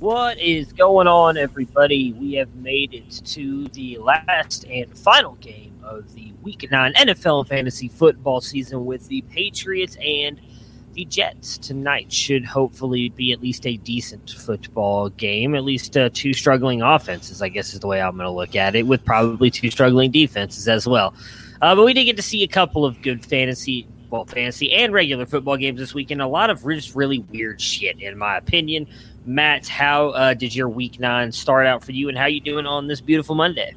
What is going on, everybody? We have made it to the last and final game of the Week 9 NFL fantasy football season with the Patriots and the Jets. Tonight should hopefully be at least a decent football game, at least uh, two struggling offenses, I guess is the way I'm going to look at it, with probably two struggling defenses as well. Uh, but we did get to see a couple of good fantasy well, fantasy and regular football games this weekend. A lot of just really weird shit, in my opinion. Matt, how uh, did your week nine start out for you, and how you doing on this beautiful Monday?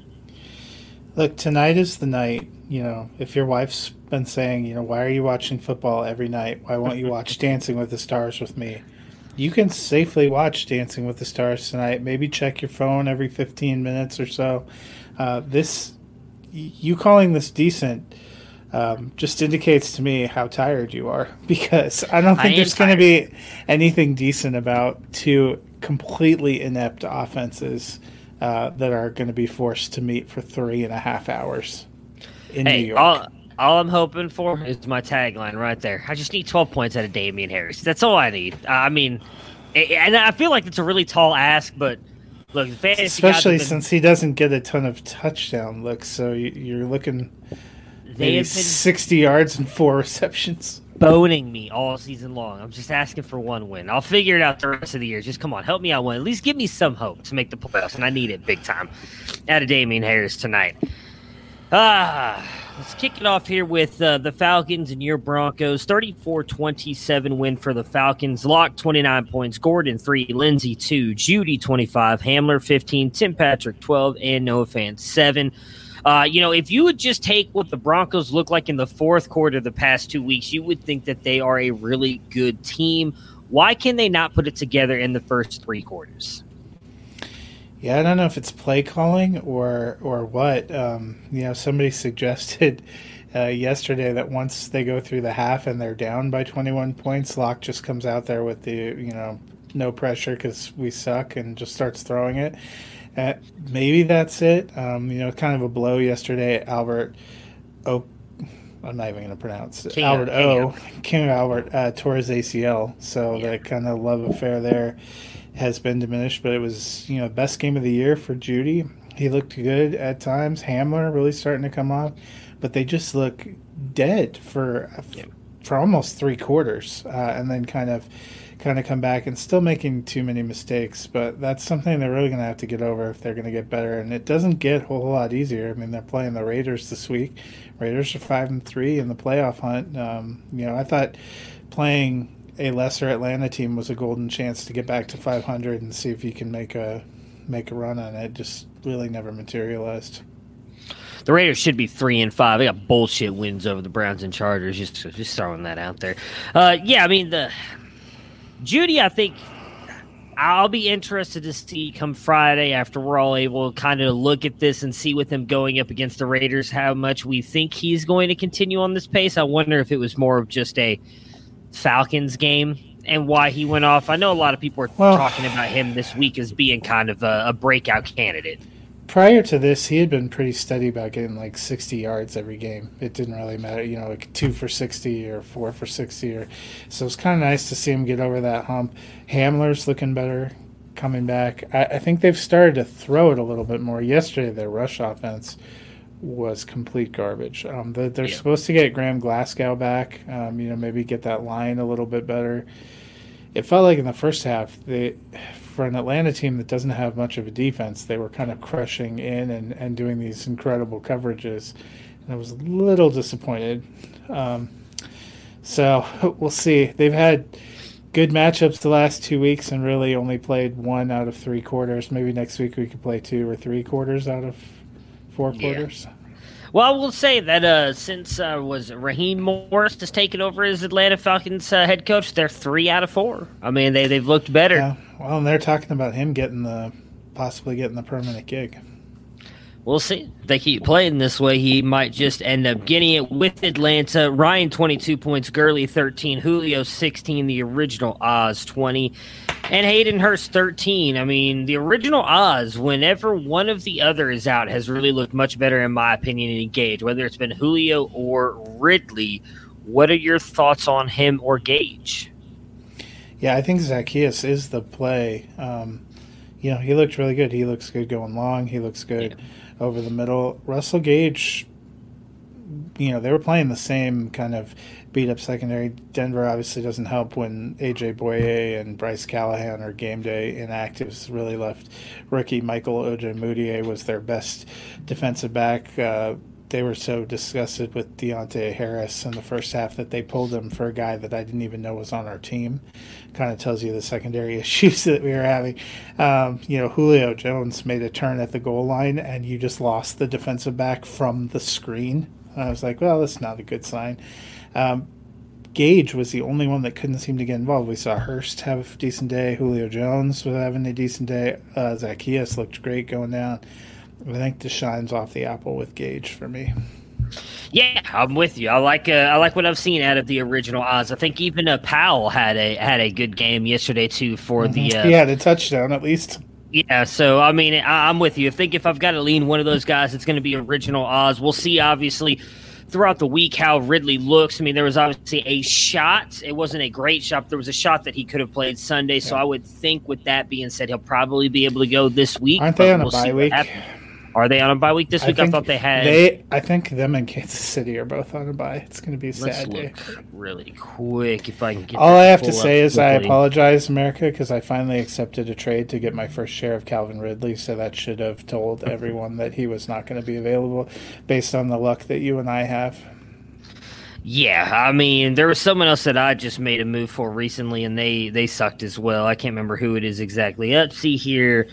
Look, tonight is the night. You know, if your wife's been saying, you know, why are you watching football every night? Why won't you watch Dancing with the Stars with me? You can safely watch Dancing with the Stars tonight. Maybe check your phone every 15 minutes or so. Uh, this, you calling this decent? Um, just indicates to me how tired you are because I don't think I there's going to be anything decent about two completely inept offenses uh, that are going to be forced to meet for three and a half hours in hey, New York. All, all I'm hoping for is my tagline right there. I just need 12 points out of Damien Harris. That's all I need. I mean, and I feel like it's a really tall ask, but look, especially been... since he doesn't get a ton of touchdown looks, so you're looking they have been 60 yards and four receptions. Boning me all season long. I'm just asking for one win. I'll figure it out the rest of the year. Just come on, help me out one. At least give me some hope to make the playoffs, and I need it big time. Out of Damien Harris tonight. Ah, let's kick it off here with uh, the Falcons and your Broncos. 34 27 win for the Falcons. Lock 29 points. Gordon 3. Lindsay 2. Jeudy 25. Hamler 15. Tim Patrick 12. And Noah Fant 7. Uh, you know, if you would just take what the Broncos look like in the fourth quarter the past two weeks, you would think that they are a really good team. Why can they not put it together in the first three quarters? Yeah, I don't know if it's play calling or or what. Um, you know, somebody suggested uh, yesterday that once they go through the half and they're down by 21 points, Lock just comes out there with the you know no pressure because we suck and just starts throwing it. Uh, maybe that's it. Um, you know, kind of a blow yesterday. Albert O. I'm not even going to pronounce it. King Albert O. King, King Albert uh, tore his ACL, so yeah. the kind of love affair there has been diminished. But it was you know best game of the year for Jeudy. He looked good at times. Hamler really starting to come off, but they just look dead for yeah. for almost three quarters, uh, and then kind of kind of come back and still making too many mistakes. But that's something they're really going to have to get over if they're going to get better. And it doesn't get a whole lot easier. I mean, they're playing the Raiders this week. Raiders are five and three in the playoff hunt. Um, you know, I thought playing a lesser Atlanta team was a golden chance to get back to 500 and see if you can make a make a run on it. Just really never materialized. The Raiders should be three and five. They got bullshit wins over the Browns and Chargers. Just just throwing that out there. Uh, yeah, I mean the Jeudy, I think I'll be interested to see come Friday after we're all able to kind of look at this and see with him going up against the Raiders how much we think he's going to continue on this pace. I wonder if it was more of just a Falcons game and why he went off. I know a lot of people are well, talking about him this week as being kind of a, a breakout candidate prior to this, he had been pretty steady about getting like 60 yards every game. It didn't really matter, you know, like two for 60 or four for 60. Or so it's kind of nice to see him get over that hump. Hamler's looking better coming back. I, I, think they've started to throw it a little bit more. Yesterday, their rush offense was complete garbage. Um, they're, they're Yeah. supposed to get Graham Glasgow back. Um, you know, maybe get that line a little bit better. It felt like in the first half, they, for an Atlanta team that doesn't have much of a defense, they were kind of crushing in and, and doing these incredible coverages. And I was a little disappointed. Um, so we'll see. They've had good matchups the last two weeks and really only played one out of three quarters. Maybe next week we could play two or three quarters out of four Yeah. quarters. Well, I will say that uh, since uh, was Raheem Morris has taken over as Atlanta Falcons uh, head coach, they're three out of four. I mean, they they've looked better. Yeah. Well, and they're talking about him getting the possibly getting the permanent gig. We'll see. If they keep playing this way, he might just end up getting it with Atlanta. Ryan, 22 points. Gurley, 13. Julio, 16. The original Oz, 20. And Hayden Hurst, 13. I mean, the original Oz, whenever one of the other is out, has really looked much better, in my opinion, and engaged, whether it's been Julio or Ridley. What are your thoughts on him or Gage? Yeah, I think Zaccheaus is the play. Um, you know, he looked really good. He looks good going long. He looks good over the middle. Russell Gage, you know, they were playing the same kind of beat up secondary. Denver obviously doesn't help when AJ Bouye and Bryce Callahan are game day inactives. Really left rookie Michael Ojemudia was their best defensive back. Uh, they were so disgusted with Deontay Harris in the first half that they pulled him for a guy that I didn't even know was on our team. Kind of tells you the secondary issues that we were having. Um, you know, Julio Jones made a turn at the goal line, and you just lost the defensive back from the screen. And I was like, well, that's not a good sign. Um, Gage was the only one that couldn't seem to get involved. We saw Hurst have a decent day. Julio Jones was having a decent day. Uh, Zaccheaus looked great going down. I think the shine's off the apple with Gage for me. Yeah, I'm with you. I like uh, I like what I've seen out of the original Oz. I think even uh, Powell had a had a good game yesterday too for the uh, he had a touchdown at least. Yeah, so I mean, I, I'm with you. I think if I've got to lean one of those guys, it's going to be original Oz. We'll see, obviously, throughout the week how Ridley looks. I mean, there was obviously a shot. It wasn't a great shot. But there was a shot that he could have played Sunday. So Yeah. I would think, with that being said, he'll probably be able to go this week. Aren't they on a we'll see bye week? happens. Are they on a bye week this week? I, thought they had. They, I think them and Kansas City are both on a bye. It's going to be a Let's sad day. look really quick if I can get. All that I have to say is I apologize, America, because I finally accepted a trade to get my first share of Calvin Ridley. So that should have told everyone that he was not going to be available, based on the luck that you and I have. Yeah, I mean, there was someone else that I just made a move for recently, and they they sucked as well. I can't remember who it is exactly. Let's see here.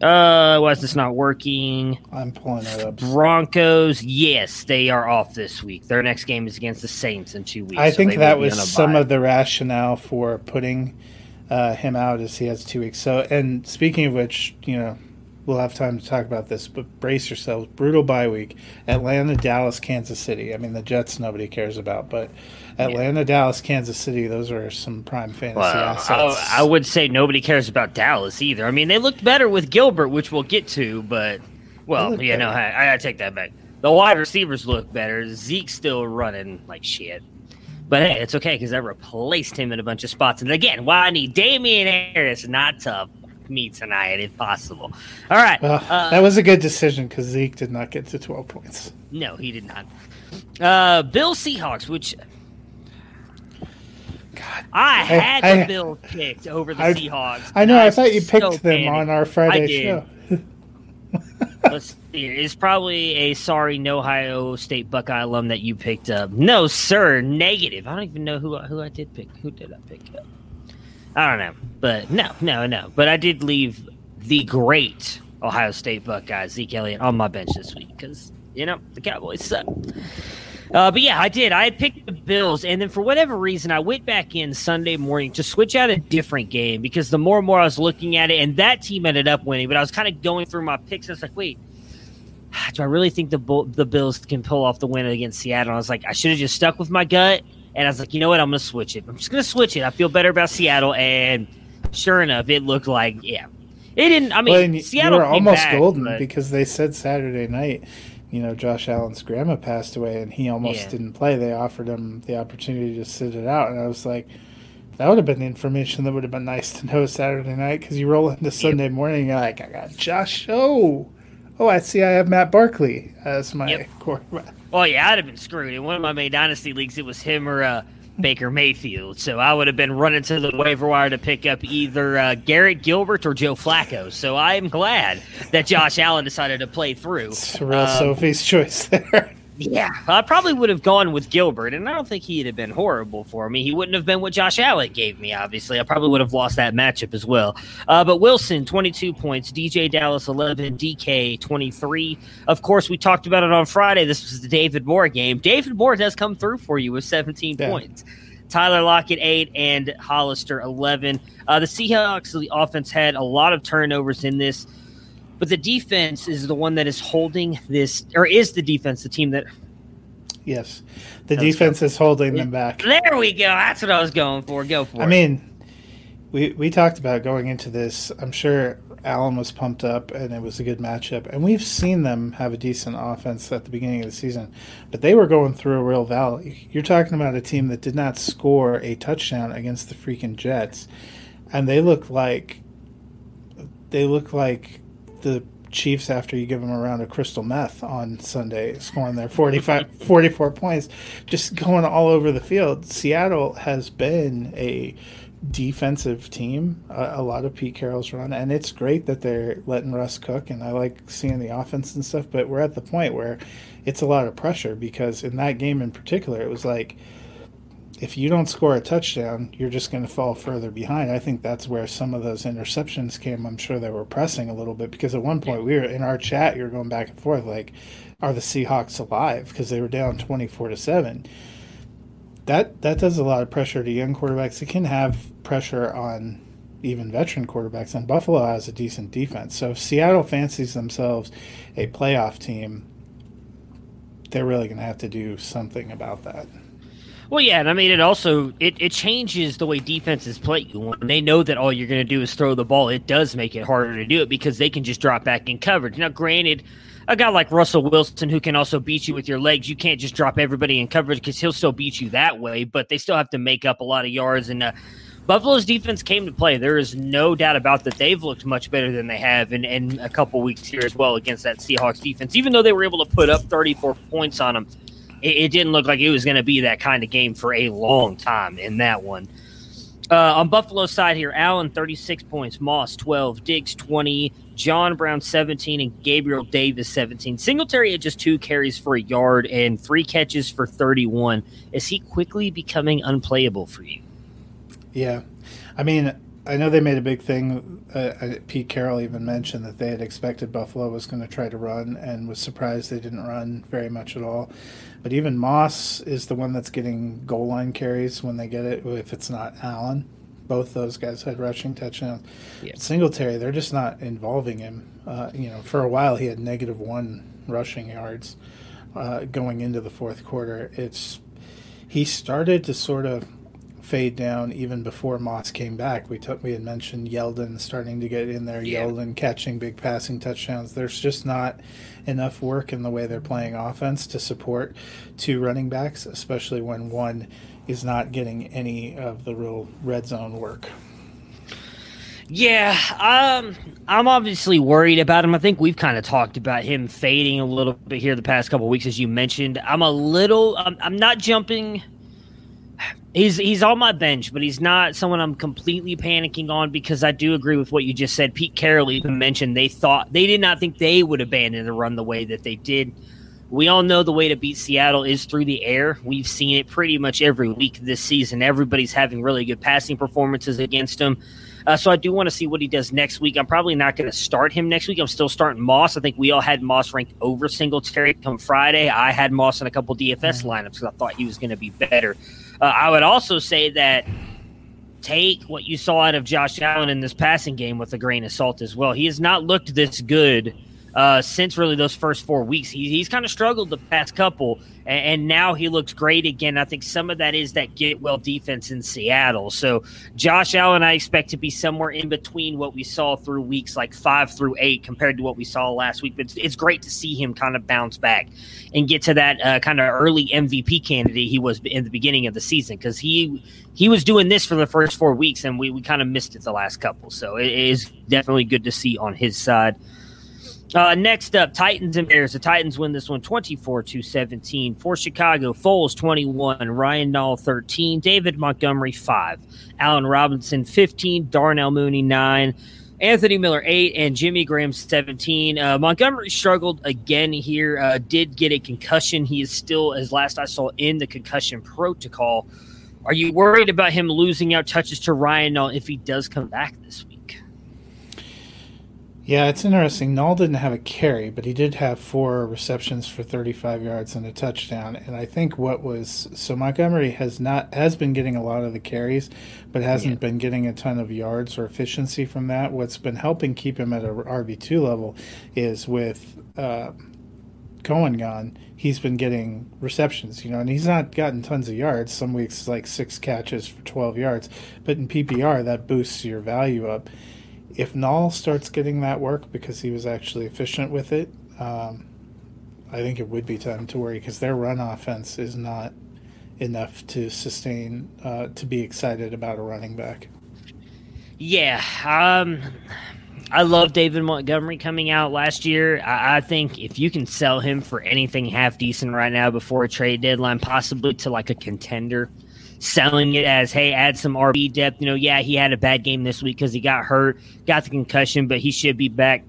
Uh, why is this not working? I'm pulling it up. Broncos, yes, they are off this week. Their next game is against the Saints in two weeks. I so think that was some bye. of the rationale for putting uh, him out, as he has two weeks. So, and speaking of which, you know, we'll have time to talk about this, but brace yourselves. Brutal bye week. Atlanta, Dallas, Kansas City. I mean, the Jets nobody cares about, but Atlanta, Dallas, Kansas City, those are some prime fantasy Well, assets. I, I would say nobody cares about Dallas either. I mean, they looked better with Gilbert, which we'll get to, but well, look yeah, no. I, I take that back. The wide receivers look better. Zeke's still running like shit. But hey, it's okay because I replaced him in a bunch of spots. And again, why I need Damien Harris not to fuck me tonight if possible. All right. Uh, that was a good decision because Zeke did not get to 12 points. no, he did not. Uh, Bill Seahawks, which God. I had I- the Bill picked over the I- Seahawks. I know, I thought you picked so them panicked. on our Friday did. show. Let's see. It's probably a sorry no Ohio State Buckeye alum that you picked up. No, sir. Negative. I don't even know who who I did pick. Who did I pick up? I don't know. But no, no, no. But I did leave the great Ohio State Buckeye Zeke Elliott on my bench this week because you know the Cowboys suck. Uh, but yeah, I did. I had picked the Bills, and then for whatever reason, I went back in Sunday morning to switch out a different game because the more and more I was looking at it, and that team ended up winning. But I was kind of going through my picks. I was like, wait, do I really think the the Bills can pull off the win against Seattle? And I was like, I should have just stuck with my gut. And I was like, you know what? I'm going to switch it. I'm just going to switch it. I feel better about Seattle. And sure enough, it looked like, yeah. It didn't, I mean, well, Seattle you were almost back, golden but- because they said Saturday night, you know, Josh Allen's grandma passed away and he almost Yeah. didn't play. They offered him the opportunity to sit it out, and I was like, that would have been the information that would have been nice to know Saturday night because you roll into Sunday morning, and you're like, I got Josh O. oh, I see I have Matt Barkley as my yep. quarterback. Well, yeah, I'd have been screwed. In one of my main dynasty leagues, it was him or uh, Baker Mayfield. So I would have been running to the waiver wire to pick up either uh, Garrett Gilbert or Joe Flacco. So I am glad that Josh Allen decided to play through. It's real um, Sophie's choice there. Yeah, I probably would have gone with Gilbert, and I don't think he'd have been horrible for me. He wouldn't have been what Josh Allen gave me, obviously. I probably would have lost that matchup as well. Uh, but Wilson, 22 points, DeeJay Dallas, 11, DK, 23. Of course, we talked about it on Friday. This was the David Moore game. David Moore does come through for you with 17 yeah. points. Tyler Lockett, 8, and Hollister, 11. Uh, the Seahawks, the offense had a lot of turnovers in this. But the defense is the one that is holding this, or is the defense the team that? Yes, the defense is holding them back. There we go. That's what I was going for. Go for I it. I mean, we we talked about going into this. I'm sure Allen was pumped up, and it was a good matchup. And we've seen them have a decent offense at the beginning of the season, but they were going through a real valley. You're talking about a team that did not score a touchdown against the freaking Jets, and they look like they look like the Chiefs after you give them a round of crystal meth on Sunday, scoring their 45, 44 points, just going all over the field. Seattle has been a defensive team, a lot of Pete Carroll's run, and it's great that they're letting Russ cook, and I like seeing the offense and stuff, but we're at the point where it's a lot of pressure because in that game in particular, it was like – if you don't score a touchdown, you're just going to fall further behind. I think that's where some of those interceptions came. I'm sure they were pressing a little bit because at one point we were in our chat, you were going back and forth like, are the Seahawks alive? Because they were down 24 to seven. That that does a lot of pressure to young quarterbacks. It can have pressure on even veteran quarterbacks, and Buffalo has a decent defense. So if Seattle fancies themselves a playoff team, they're really going to have to do something about that. Well, yeah, and I mean, it also it, it changes the way defenses play you. When they know that all you're going to do is throw the ball, it does make it harder to do it because they can just drop back in coverage. Now, granted, a guy like Russell Wilson who can also beat you with your legs, you can't just drop everybody in coverage because he'll still beat you that way. But they still have to make up a lot of yards. And uh, Buffalo's defense came to play. There is no doubt about that. They've looked much better than they have in, in a couple weeks here as well against that Seahawks defense. Even though they were able to put up 34 points on them it, it didn't look like it was going to be that kind of game for a long time in that one. Uh, on Buffalo's side here, Allen 36 points, Moss 12, Diggs 20, John Brown 17, and Gabriel Davis 17. Singletary had just two carries for a yard and three catches for 31. Is he quickly becoming unplayable for you? Yeah. I mean, I know they made a big thing. Uh, uh, Pete Carroll even mentioned that they had expected Buffalo was going to try to run and was surprised they didn't run very much at all. But even Moss is the one that's getting goal line carries when they get it, if it's not Allen. Both those guys had rushing touchdowns. Yeah. Singletary, they're just not involving him. Uh, you know, for a while he had negative one rushing yards uh, going into the fourth quarter. It's he started to sort of fade down even before Moss came back. We took we had mentioned Yeldon starting to get in there, yeah. Yeldon catching big passing touchdowns. There's just not enough work in the way they're playing offense to support two running backs, especially when one is not getting any of the real red zone work. Yeah, um, I'm obviously worried about him. I think we've kind of talked about him fading a little bit here the past couple weeks, as you mentioned. I'm a little, I'm, I'm not jumping He's he's on my bench, but he's not someone I'm completely panicking on because I do agree with what you just said. Pete Carroll even mentioned they thought they did not think they would abandon the run the way that they did. We all know the way to beat Seattle is through the air. We've seen it pretty much every week this season. Everybody's having really good passing performances against him. Uh, so I do want to see what he does next week. I'm probably not going to start him next week. I'm still starting Moss. I think we all had Moss ranked over Singletary come Friday. I had Moss in a couple DFS mm-hmm. lineups because I thought he was going to be better. Uh, I would also say that take what you saw out of Josh Allen in this passing game with a grain of salt as well. He has not looked this good uh, since really those first four weeks. He, he's kind of struggled the past couple, and, and, now he looks great again. I think some of that is that get well defense in Seattle. So Josh Allen, I expect to be somewhere in between what we saw through weeks like five through eight compared to what we saw last week. But it's, it's great to see him kind of bounce back and get to that uh, kind of early MVP candidate he was in the beginning of the season because he he was doing this for the first four weeks and we, we kind of missed it the last couple. So it is definitely good to see on his side. Uh, next up, Titans and Bears. The Titans win this one 24 to 17. For Chicago, Foles 21, Ryan Nall 13, David Montgomery 5, Allen Robinson 15, Darnell Mooney 9, Anthony Miller 8, and Jimmy Graham 17. Uh, Montgomery struggled again here, uh, did get a concussion. He is still, as last I saw, in the concussion protocol. Are you worried about him losing out touches to Ryan Nall if he does come back this week? Yeah, it's interesting. Nall didn't have a carry, but he did have four receptions for 35 yards and a touchdown. And I think what was so Montgomery has not has been getting a lot of the carries, but hasn't yeah. been getting a ton of yards or efficiency from that. What's been helping keep him at a RB two level is with uh, Cohen gone. He's been getting receptions, you know, and he's not gotten tons of yards. Some weeks like six catches for 12 yards, but in PPR that boosts your value up if Nall starts getting that work because he was actually efficient with it, um, I think it would be time to worry because their run offense is not enough to sustain uh, to be excited about a running back. Yeah, um, I love David Montgomery coming out last year. I, I, think if you can sell him for anything half decent right now before a trade deadline, possibly to like a contender, selling it as, hey, add some RB depth. You know, yeah, he had a bad game this week because he got hurt, got the concussion, but he should be back.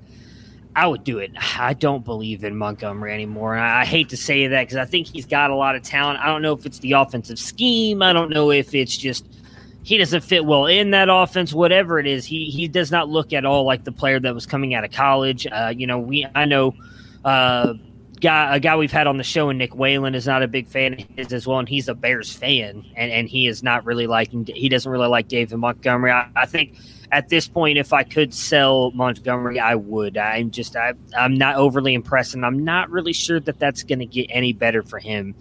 I would do it. I don't believe in Montgomery anymore. And I, hate to say that because I think he's got a lot of talent. I don't know if it's the offensive scheme. I don't know if it's just he doesn't fit well in that offense. Whatever it is, he he does not look at all like the player that was coming out of college. Uh, you know, we I know uh, guy a guy we've had on the show and Nick Whalen is not a big fan of his as well, and he's a Bears fan, and, and he is not really liking he doesn't really like David Montgomery. I, I think at this point, if I could sell Montgomery, I would. I'm just I I'm not overly impressed, and I'm not really sure that that's going to get any better for him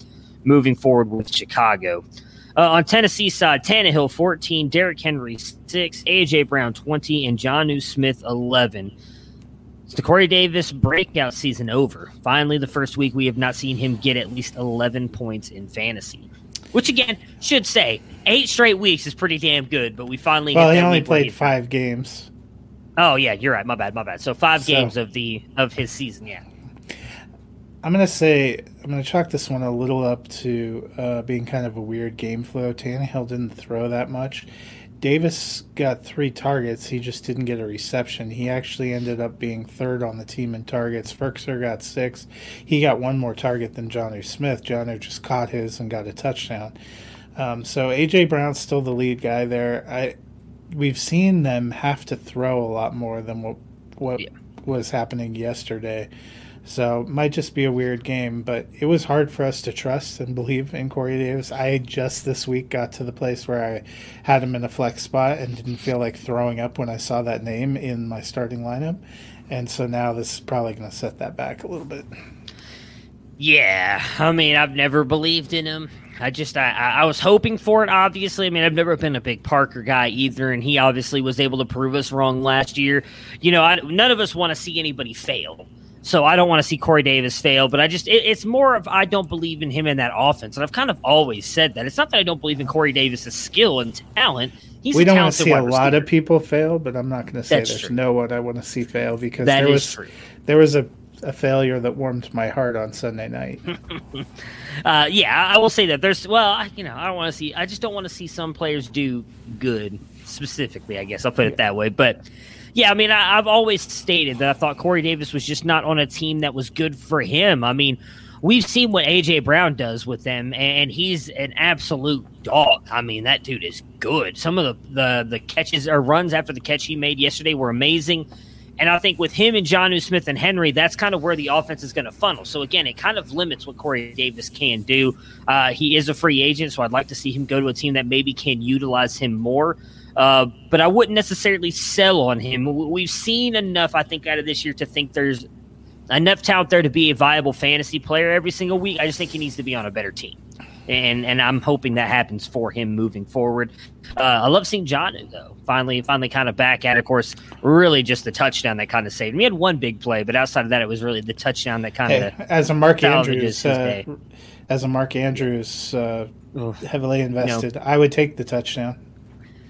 moving forward with Chicago. Uh, on Tennessee side, Tannehill 14, Derrick Henry 6, AJ Brown 20, and Jonnu Smith 11. It's the Corey Davis breakout season over. Finally, the first week we have not seen him get at least 11 points in fantasy. Which, again, should say eight straight weeks is pretty damn good, but we finally. Well, he only played five games. Oh yeah, you're right. My bad. My bad. So five so, games of the of his season. Yeah. I'm gonna say I'm gonna chalk this one a little up to uh, being kind of a weird game flow. Tannehill didn't throw that much. Davis got three targets. He just didn't get a reception. He actually ended up being third on the team in targets. Firkser got six. He got one more target than Johnny Smith. Johnny just caught his and got a touchdown. Um, so AJ Brown's still the lead guy there. I we've seen them have to throw a lot more than what what yeah. was happening yesterday. So might just be a weird game, but it was hard for us to trust and believe in Corey Davis. I just this week got to the place where I had him in a flex spot and didn't feel like throwing up when I saw that name in my starting lineup. And so now this is probably going to set that back a little bit. Yeah, I mean, I've never believed in him. I just I, I was hoping for it. Obviously, I mean I've never been a big Parker guy either, and he obviously was able to prove us wrong last year. You know, I, none of us want to see anybody fail. So I don't want to see Corey Davis fail, but I just it, it's more of I don't believe in him in that offense, and I've kind of always said that. It's not that I don't believe in Corey Davis's skill and talent. He's we don't want to see a lot of people fail, but I'm not going to say That's there's true. no one I want to see fail because that there was true. there was a a failure that warmed my heart on Sunday night. uh, yeah, I will say that there's well, you know, I don't want to see. I just don't want to see some players do good specifically. I guess I'll put it that way, but yeah, I mean, I, have always stated that I thought Corey Davis was just not on a team that was good for him. I mean, we've seen what AJ Brown does with them, and he's an absolute dog. I mean, that dude is good. Some of the the, the catches or runs after the catch he made yesterday were amazing. And I think with him and Jonnu Smith and Henry, that's kind of where the offense is going to funnel. So again, it kind of limits what Corey Davis can do. Uh, he is a free agent, so I'd like to see him go to a team that maybe can utilize him more. Uh, but I wouldn't necessarily sell on him. We've seen enough, I think, out of this year to think there's enough talent there to be a viable fantasy player every single week. I just think he needs to be on a better team. And and I'm hoping that happens for him moving forward. Uh, I love seeing Jonnu though. Finally, finally, kind of back at. Of course, really just the touchdown that kind of saved. Me. He had one big play, but outside of that, it was really the touchdown that kind of hey, as a Mark Andrews, uh, as a Mark Andrews uh, heavily invested, no. I would take the touchdown.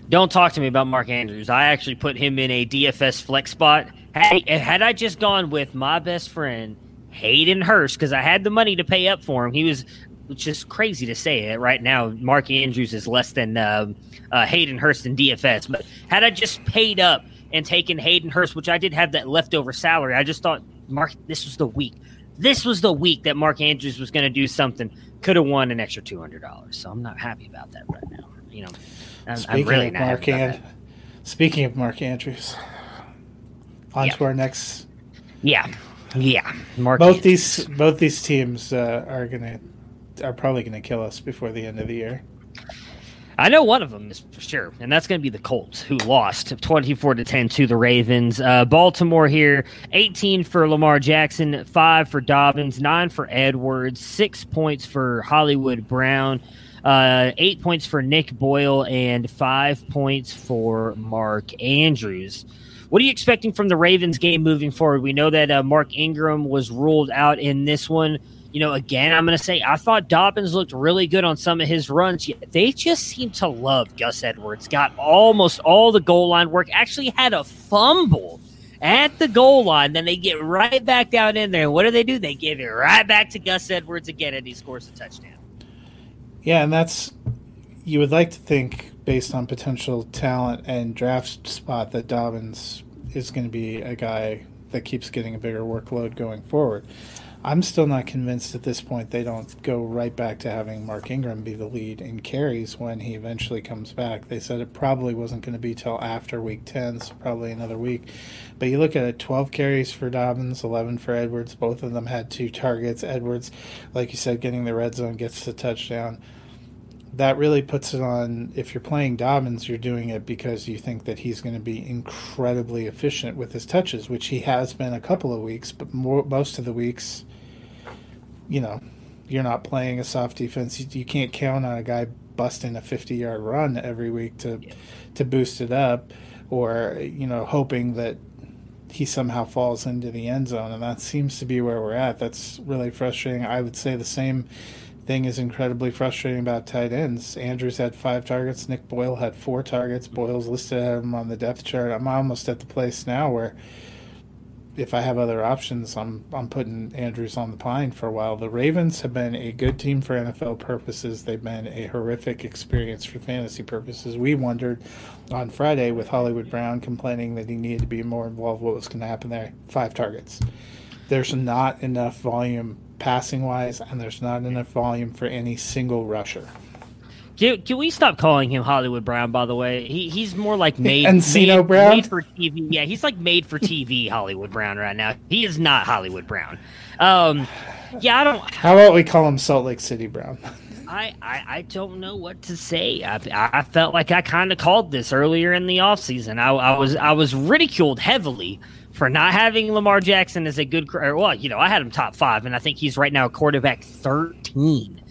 Don't talk to me about Mark Andrews. I actually put him in a DFS flex spot Hey, had I just gone with my best friend Hayden Hurst because I had the money to pay up for him, he was just crazy to say it right now. Mark Andrews is less than uh, uh, Hayden Hurst in DFS, but had I just paid up and taken Hayden Hurst, which I did have that leftover salary, I just thought Mark, this was the week. This was the week that Mark Andrews was going to do something. Could have won an extra two hundred dollars. So I'm not happy about that right now. You know, I'm, speaking I'm really of Mark and, speaking of Mark Andrews, on Yeah. to our next. Yeah, yeah. Mark Both Andrews. these both these teams uh, are gonna are probably gonna kill us before the end of the year. I know one of them is for sure, and that's going to be the Colts, who lost 24 to 10 to the Ravens. Uh, Baltimore here, 18 for Lamar Jackson, 5 for Dobbins, 9 for Edwards, 6 points for Hollywood Brown, uh, 8 points for Nick Boyle, and 5 points for Mark Andrews. What are you expecting from the Ravens game moving forward? We know that uh, Mark Ingram was ruled out in this one you know, again, I'm going to say I thought Dobbins looked really good on some of his runs. They just seem to love Gus Edwards. Got almost all the goal line work. Actually had a fumble at the goal line. Then they get right back down in there. What do they do? They give it right back to Gus Edwards again, and he scores a touchdown. Yeah, and that's you would like to think based on potential talent and draft spot that Dobbins is going to be a guy that keeps getting a bigger workload going forward. I'm still not convinced at this point they don't go right back to having Mark Ingram be the lead in carries when he eventually comes back. They said it probably wasn't going to be till after week 10, so probably another week. But you look at it 12 carries for Dobbins, 11 for Edwards. Both of them had two targets. Edwards, like you said, getting the red zone gets the touchdown that really puts it on if you're playing Dobbins, you're doing it because you think that he's going to be incredibly efficient with his touches, which he has been a couple of weeks, but more, most of the weeks, you know, you're not playing a soft defense. You, you can't count on a guy busting a 50 yard run every week to to boost it up, or you know, hoping that he somehow falls into the end zone, and that seems to be where we're at. That's really frustrating. I would say the same thing is incredibly frustrating about tight ends. Andrews had five targets. Nick Boyle had four targets. Boyle's listed him on the depth chart. I'm almost at the place now where if I have other options, I'm I'm putting Andrews on the pine for a while. The Ravens have been a good team for NFL purposes. They've been a horrific experience for fantasy purposes. We wondered on Friday with Hollywood Brown complaining that he needed to be more involved. What was going to happen there? Five targets. There's not enough volume passing wise, and there's not enough volume for any single rusher. Can, can we stop calling him Hollywood Brown? By the way, he he's more like made Encino made, Brown? made for TV. Yeah, he's like made for TV Hollywood Brown right now. He is not Hollywood Brown. Um, yeah, I don't. How about we call him Salt Lake City Brown? I, I, I don't know what to say. I, I felt like I kind of called this earlier in the offseason. I, I was I was ridiculed heavily for not having Lamar Jackson as a good. Well, you know, I had him top five, and I think he's right now quarterback thirteen.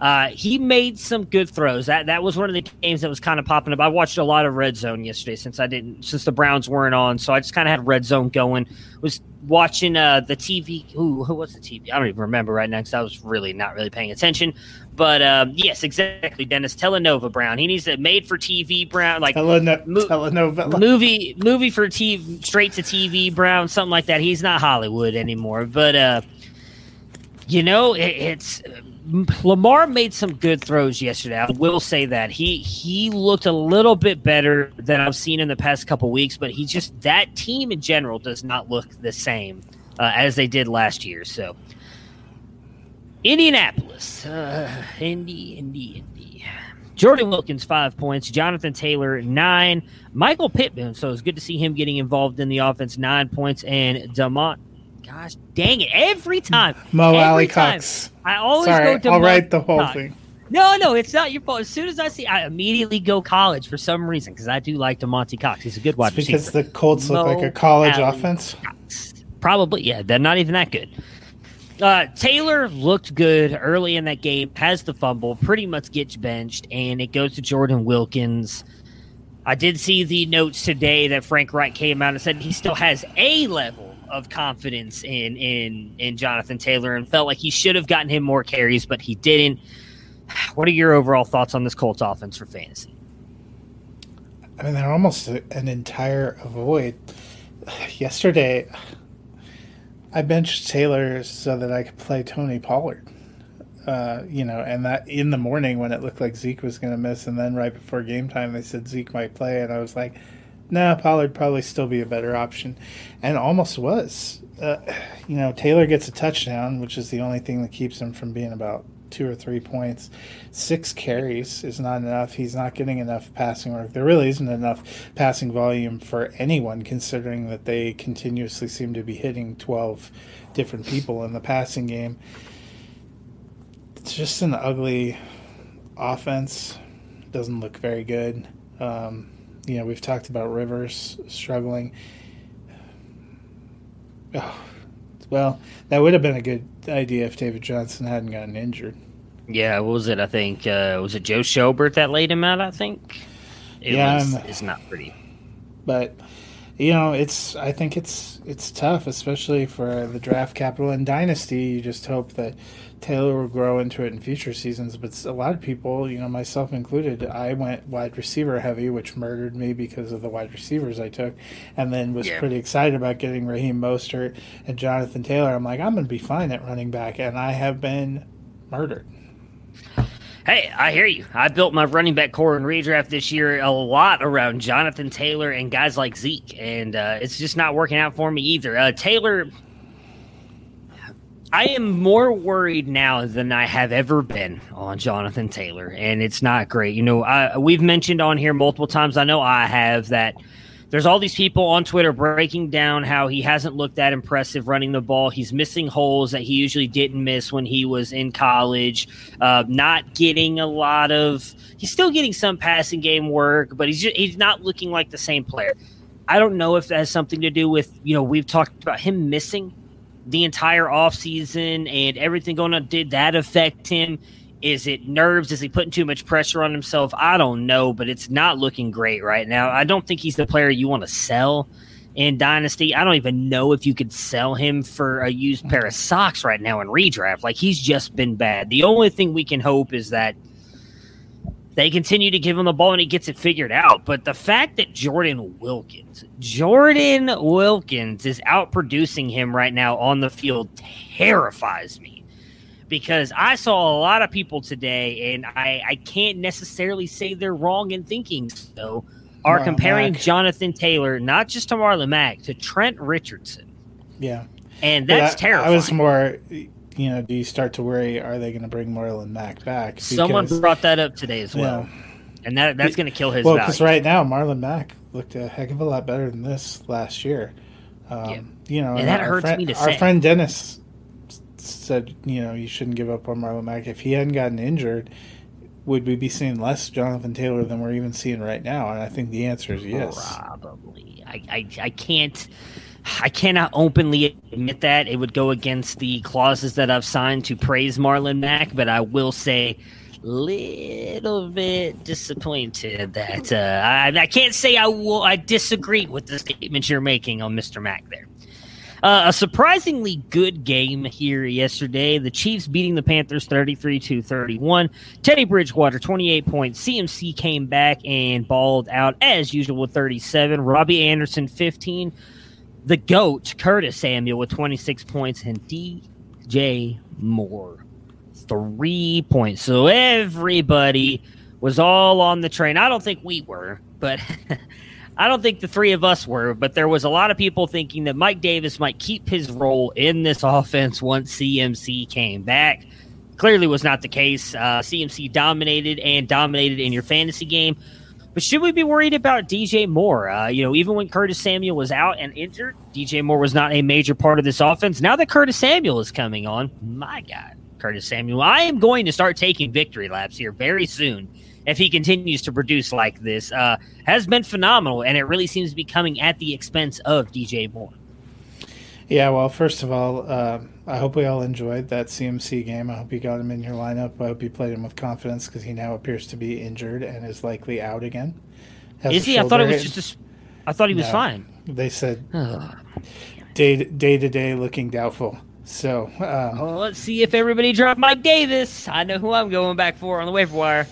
Uh, he made some good throws. That that was one of the games that was kind of popping up. I watched a lot of Red Zone yesterday since I didn't since the Browns weren't on, so I just kind of had Red Zone going. Was watching uh, the TV. Ooh, who was the TV? I don't even remember right now because I was really not really paying attention. But um, yes, exactly, Dennis Telenova Brown. He needs a made for TV Brown, like Teleno- Mo- telenovela. movie movie for TV, straight to TV Brown, something like that. He's not Hollywood anymore, but uh, you know, it, it's Lamar made some good throws yesterday. I will say that he he looked a little bit better than I've seen in the past couple weeks, but he just that team in general does not look the same uh, as they did last year. So, Indianapolis, uh, Indy, Indy, Indy. Jordan Wilkins five points, Jonathan Taylor nine, Michael Pittman. So it's good to see him getting involved in the offense. Nine points and Demont. Gosh dang it! Every time, Mo Alie-Cox. I always Sorry, go to I'll write the whole Cox. thing. No, no, it's not your fault. As soon as I see, I immediately go college for some reason because I do like Demonte Cox. He's a good wide It's because receiver. the Colts look like a college Alley offense. Cox. Probably, yeah. They're not even that good. Uh, Taylor looked good early in that game, has the fumble, pretty much gets benched, and it goes to Jordan Wilkins. I did see the notes today that Frank Reich came out and said he still has a level of confidence in in in Jonathan Taylor and felt like he should have gotten him more carries, but he didn't. What are your overall thoughts on this Colts offense for fantasy? I mean, they're almost an entire void. yesterday I benched Taylor so that I could play Tony Pollard. Uh, you know, and that in the morning when it looked like Zeke was going to miss, and then right before game time they said Zeke might play, and I was like, "No, nah, Pollard probably still be a better option," and almost was. Uh, you know, Taylor gets a touchdown, which is the only thing that keeps him from being about two or three points. Six carries is not enough. He's not getting enough passing work. There really isn't enough passing volume for anyone, considering that they continuously seem to be hitting 12 different people in the passing game. It's just an ugly offense. Doesn't look very good. Um, you know, we've talked about Rivers struggling. Oh, well, that would have been a good idea if David Johnson hadn't gotten injured. Yeah, what was it? I think uh, was it Joe Schobert that laid him out. I think. It yeah, was, it's not pretty. But you know, it's I think it's it's tough, especially for the draft capital and dynasty. You just hope that Taylor will grow into it in future seasons. But a lot of people, you know, myself included, I went wide receiver heavy, which murdered me because of the wide receivers I took, and then was Yeah. pretty excited about getting Raheem Mostert and Jonathan Taylor. I'm like, I'm going to be fine at running back, and I have been murdered. Hey, I hear you. I built my running back core in redraft this year a lot around Jonathan Taylor and guys like Zeke, and uh, it's just not working out for me either. Uh, Taylor, I am more worried now than I have ever been on Jonathan Taylor, and it's not great. You know, I, we've mentioned on here multiple times. I know I have that. There's all these people on Twitter breaking down how he hasn't looked that impressive running the ball. He's missing holes that he usually didn't miss when he was in college. Uh, not getting a lot of. He's still getting some passing game work, but he's just, he's not looking like the same player. I don't know if that has something to do with you know we've talked about him missing the entire offseason and everything going on. Did that affect him? Is it nerves? Is he putting too much pressure on himself? I don't know, but it's not looking great right now. I don't think he's the player you want to sell in Dynasty. I don't even know if you could sell him for a used pair of socks right now in redraft. Like he's just been bad. The only thing we can hope is that they continue to give him the ball and he gets it figured out. But the fact that Jordan Wilkins, Jordan Wilkins is outproducing him right now on the field terrifies me because I saw a lot of people today, and I, I can't necessarily say they're wrong in thinking so, are Marlon comparing Mack. Jonathan Taylor not just to Marlon Mack to Trent Richardson, Yeah. and that's I, terrifying. I was more, you know, do you start to worry? Are they going to bring Marlon Mack back? Someone brought that up today as well, Yeah. and that that's going to kill his Well, because right now Marlon Mack looked a heck of a lot better than this last year. Um, You know, And that our hurts friend, me to Our say. friend Dennis said, you know, you shouldn't give up on Marlon Mack. If he hadn't gotten injured, would we be seeing less Jonathan Taylor than we're even seeing right now? And I think the answer is yes. Probably. I, I, I can't. I cannot openly admit that it would go against the clauses that I've signed to praise Marlon Mack, but I will say, little bit disappointed that uh, I, I can't say I will. I disagree with the statement you're making on Mr. Mack there. Uh, a surprisingly good game here yesterday. The Chiefs beating the Panthers 33 to 31. Teddy Bridgewater, 28 points. CMC came back and balled out as usual with 37. Robbie Anderson, 15. The GOAT, Curtis Samuel, with 26 points. And DJ Moore, three points. So everybody was all on the train. I don't think we were, but I don't think the three of us were, but there was a lot of people thinking that Mike Davis might keep his role in this offense once CMC came back. Clearly was not the case. Uh, CMC dominated and dominated in your fantasy game. But should we be worried about DJ Moore? Uh, you know, even when Curtis Samuel was out and injured, DJ Moore was not a major part of this offense. Now that Curtis Samuel is coming on, my God, Curtis Samuel, I am going to start taking victory laps here very soon if he continues to produce like this. Uh, has been phenomenal, and it really seems to be coming at the expense of DJ Moore. Yeah, well, first of all, uh, I hope we all enjoyed that CMC game. I hope you got him in your lineup. I hope you played him with confidence because he now appears to be injured and is likely out again. Has Is he? I thought it was just a. I thought he was No. fine. They said day day to day looking doubtful. So um, Well, let's see if everybody dropped Mike Davis. I know who I'm going back for on the waiver wire.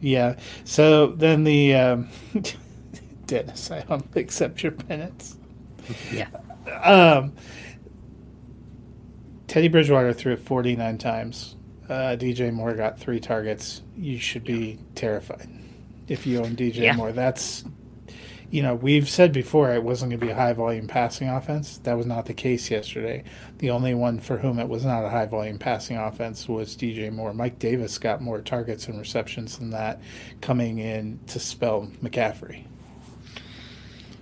Yeah. So then the um, Dennis, I humbly accept your penance. yeah. Um, Teddy Bridgewater threw it 49 times. Uh, DJ Moore got three targets. You should be terrified if you own DJ Yeah. Moore. That's, you know, we've said before it wasn't going to be a high volume passing offense. That was not the case yesterday. The only one for whom it was not a high volume passing offense was DJ Moore. Mike Davis got more targets and receptions than that coming in to spell McCaffrey.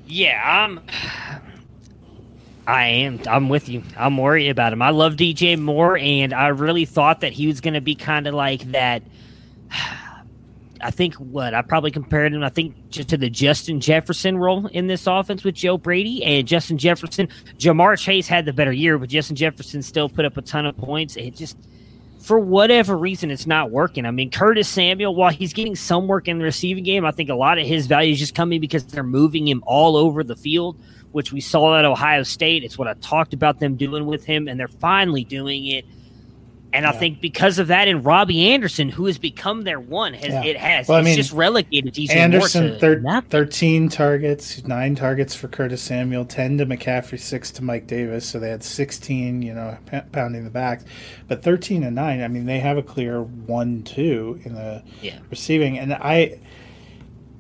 Yeah, I'm. I am. I'm with you. I'm worried about him. I love DJ Moore, and I really thought that he was going to be kind of like that. I think what I probably compared him. I think just to the Justin Jefferson role in this offense with Joe Brady and Justin Jefferson. Ja'Marr Chase had the better year, but Justin Jefferson still put up a ton of points. It just for whatever reason, it's not working. I mean, Curtis Samuel, while he's getting some work in the receiving game, I think a lot of his value is just coming because they're moving him all over the field, which we saw at Ohio State. It's what I talked about them doing with him, and they're finally doing it. And I think because of that, and Robbie Anderson, who has become their one, has Yeah. it has. Well, I mean, just relegated DJ Anderson, thir- 13 targets, nine targets for Curtis Samuel, 10 to McCaffrey, six to Mike Davis. So they had 16, you know, p- pounding the backs. But 13 and nine, I mean, they have a clear 1 2 in the Yeah. receiving. And I,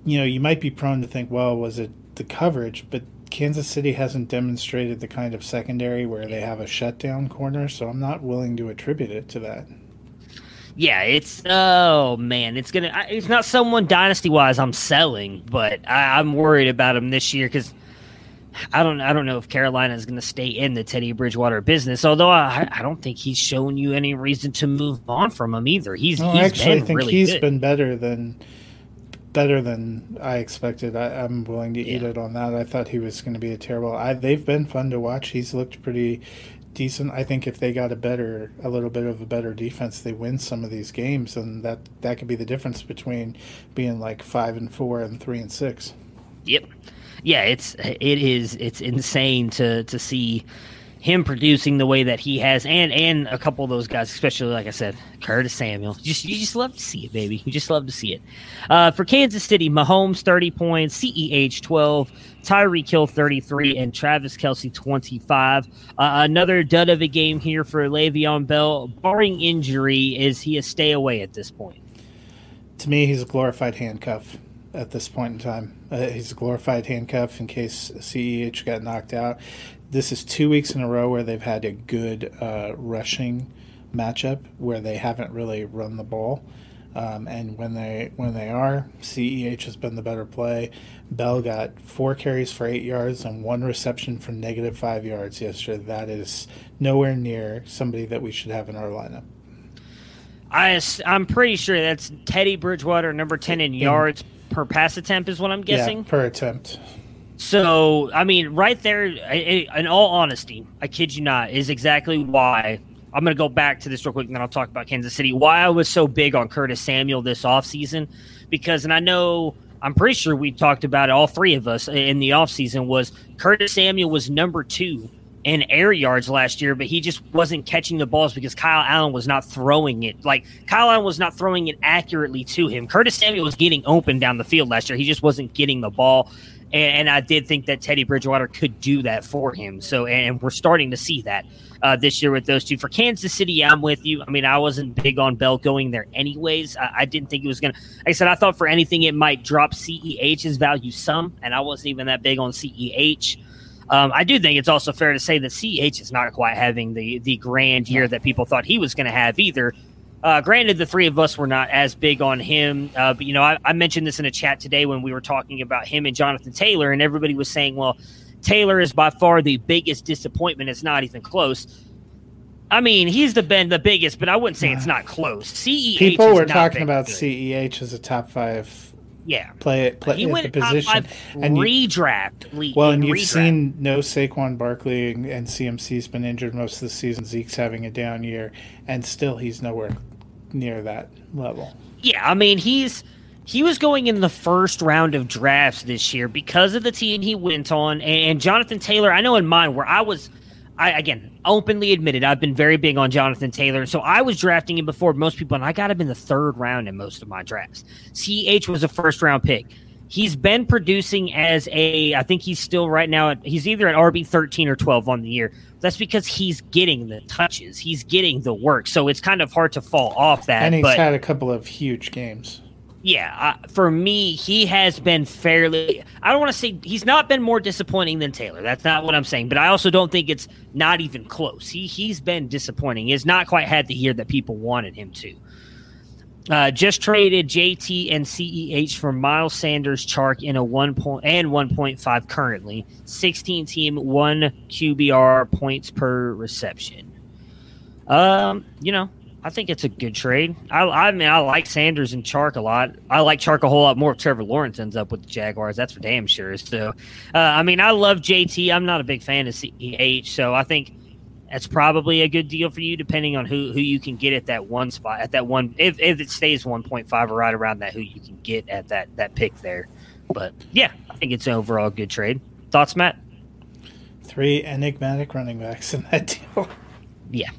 you know, you might be prone to think, well, was it the coverage? But Kansas City hasn't demonstrated the kind of secondary where they have a shutdown corner. So I'm not willing to attribute it to that. Yeah, it's oh man, it's gonna. It's not someone dynasty wise I'm selling, but I, I'm worried about him this year because I don't. I don't know if Carolina is going to stay in the Teddy Bridgewater business. Although I, I don't think he's shown you any reason to move on from him either. He's, No, he's actually been think really he's good. been better than better than I expected. I, I'm willing to eat it on that. I thought he was going to be a terrible. I, they've been fun to watch. He's looked pretty decent. I think if they got a better, a little bit of a better defense, they win some of these games, and that that could be the difference between being like five and four and three and six. Yep. Yeah, it's it is it's insane to to see him producing the way that he has, and and a couple of those guys, especially like I said, Curtis Samuel. Just you just love to see it, baby. You just love to see it. Uh, for Kansas City, Mahomes thirty points, Ceh twelve, Tyreek Hill thirty three, and Travis Kelce twenty five. Uh, another dud of a game here for Le'Veon Bell, barring injury. Is he a stay away at this point? To me, he's a glorified handcuff at this point in time. Uh, he's a glorified handcuff in case CEH got knocked out. This is two weeks in a row where they've had a good uh, rushing matchup where they haven't really run the ball. Um, and when they when they are, CEH has been the better play. Bell got four carries for eight yards and one reception for negative five yards yesterday. That is nowhere near somebody that we should have in our lineup. I I'm pretty sure that's Teddy Bridgewater, number ten in yards per pass attempt, is what I'm guessing. Yeah, per attempt. So, I mean, right there, in all honesty, I kid you not, is exactly why I'm going to go back to this real quick and then I'll talk about Kansas City. Why I was so big on Curtis Samuel this offseason. Because, and I know, I'm pretty sure we talked about it, all three of us in the offseason, was Curtis Samuel was number two in air yards last year, but he just wasn't catching the balls because Kyle Allen was not throwing it. Like Kyle Allen was not throwing it accurately to him. Curtis Samuel was getting open down the field last year. He just wasn't getting the ball. And, and I did think that Teddy Bridgewater could do that for him. So, and we're starting to see that uh, this year with those two. For Kansas City, I'm with you. I mean, I wasn't big on Bell going there anyways. I, I didn't think it was going to, like I said, I thought for anything it might drop CEH's value some, and I wasn't even that big on CEH. Um, I do think it's also fair to say that CEH is not quite having the the grand year that people thought he was going to have either. Uh, granted, the three of us were not as big on him, uh, but you know, I, I mentioned this in a chat today when we were talking about him and Jonathan Taylor, and everybody was saying, "Well, Taylor is by far the biggest disappointment. It's not even close." I mean, he's the been the biggest, but I wouldn't say it's not close. CEH People were talking about good. CEH as a top five Yeah, play, it. play he went the top position. And redraft. le- Well, and you've redraft. seen no Saquon Barkley and, and CMC's been injured most of the season. Zeke's having a down year, and still he's nowhere near that level. Yeah, I mean he's he was going in the first round of drafts this year because of the team he went on, and Jonathan Taylor. I know in mine where I was, I again openly admitted I've been very big on Jonathan Taylor, so I was drafting him before most people, and I got him in the third round in most of my drafts. Ch was a first round pick. He's been producing as a I think he's still right now at he's either at RB 13 or 12 on the year. That's because he's getting the touches. He's getting the work. So it's kind of hard to fall off that. And he's but, had a couple of huge games. Yeah, uh, for me, he has been fairly. I don't want to say he's not been more disappointing than Taylor. That's not what I'm saying. But I also don't think it's not even close. He he's been disappointing. He has not quite had the year that people wanted him to. Uh, just traded JT and CEH for Miles Sanders, Chark in a one point and one point five currently. Sixteen team, one QBR points per reception. Um, you know, I think it's a good trade. I, I mean, I like Sanders and Chark a lot. I like Chark a whole lot more if Trevor Lawrence ends up with the Jaguars. That's for damn sure. So, uh, I mean, I love JT. I'm not a big fan of CEH, so I think that's probably a good deal for you, depending on who, who you can get at that one spot, at that one. If, if it stays 1.5 or right around that, who you can get at that that pick there. But yeah, I think it's an overall good trade. Thoughts, Matt? Three enigmatic running backs in that deal. Yeah.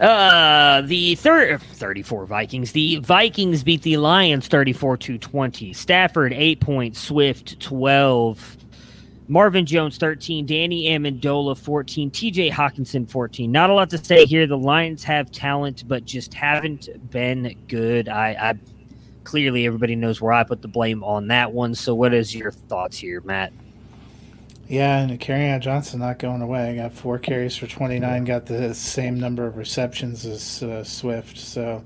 Uh, the third 34 Vikings. The Vikings beat the Lions 34 to 20. Stafford 8 points, Swift 12. Marvin Jones 13, Danny Amendola 14, TJ Hockenson 14. Not a lot to say here. The Lions have talent, but just haven't been good. I, I clearly everybody knows where I put the blame on that one. So, what is your thoughts here, Matt? Yeah, and Kerryon Johnson not going away. Got four carries for 29. Got the same number of receptions as uh, Swift. So,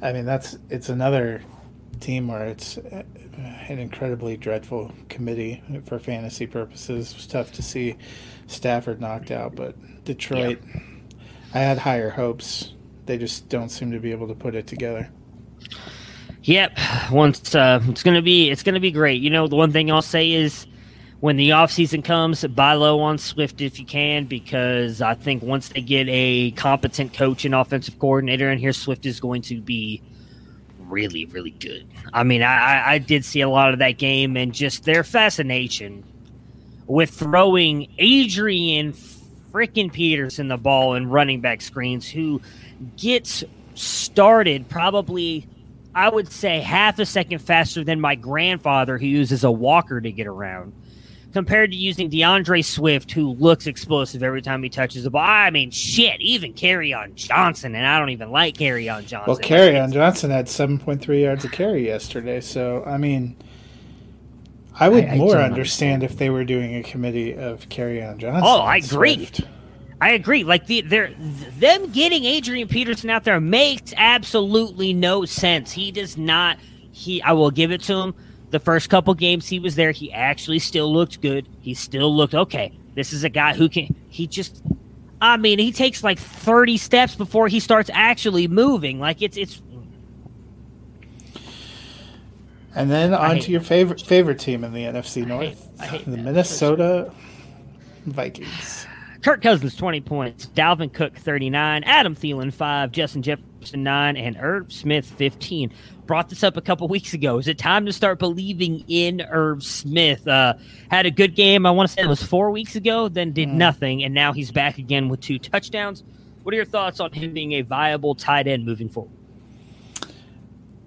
I mean, that's it's another team where it's an incredibly dreadful committee for fantasy purposes. It was tough to see Stafford knocked out, but Detroit, yeah. I had higher hopes. They just don't seem to be able to put it together. Yep, once uh, it's gonna be it's gonna be great. You know, the one thing I'll say is when the offseason comes, buy low on Swift if you can, because I think once they get a competent coach and offensive coordinator in here, Swift is going to be really, really good. I mean, I, I did see a lot of that game and just their fascination with throwing Adrian freaking Peterson the ball and running back screens, who gets started probably, I would say, half a second faster than my grandfather, who uses a walker to get around compared to using DeAndre Swift, who looks explosive every time he touches the ball. I mean, shit, even Kerryon Johnson, and I don't even like Kerryon Johnson. Well, Kerryon Johnson had 7.3 yards of carry yesterday, so I mean, I would I, more I understand, if they were doing a committee of Kerryon Johnson. Oh, I agree. Swift. I agree. Like the they're them getting Adrian Peterson out there makes absolutely no sense. He does not. He I will give it to him the first couple games he was there, he actually still looked good. He still looked okay. This is a guy who can. He just. I mean, he takes like thirty steps before he starts actually moving. Like it's it's. And then on to your favorite favorite team in the NFC North, I hate, I hate the Minnesota Vikings. Kirk Cousins, 20 points. Dalvin Cook, 39. Adam Thielen, 5. Justin Jefferson, 9. And Irv Smith, 15 brought this up a couple weeks ago. Is it time to start believing in Irv Smith? Uh, had a good game. I want to say it was four weeks ago. Then did mm. nothing, and now he's back again with two touchdowns. What are your thoughts on him being a viable tight end moving forward?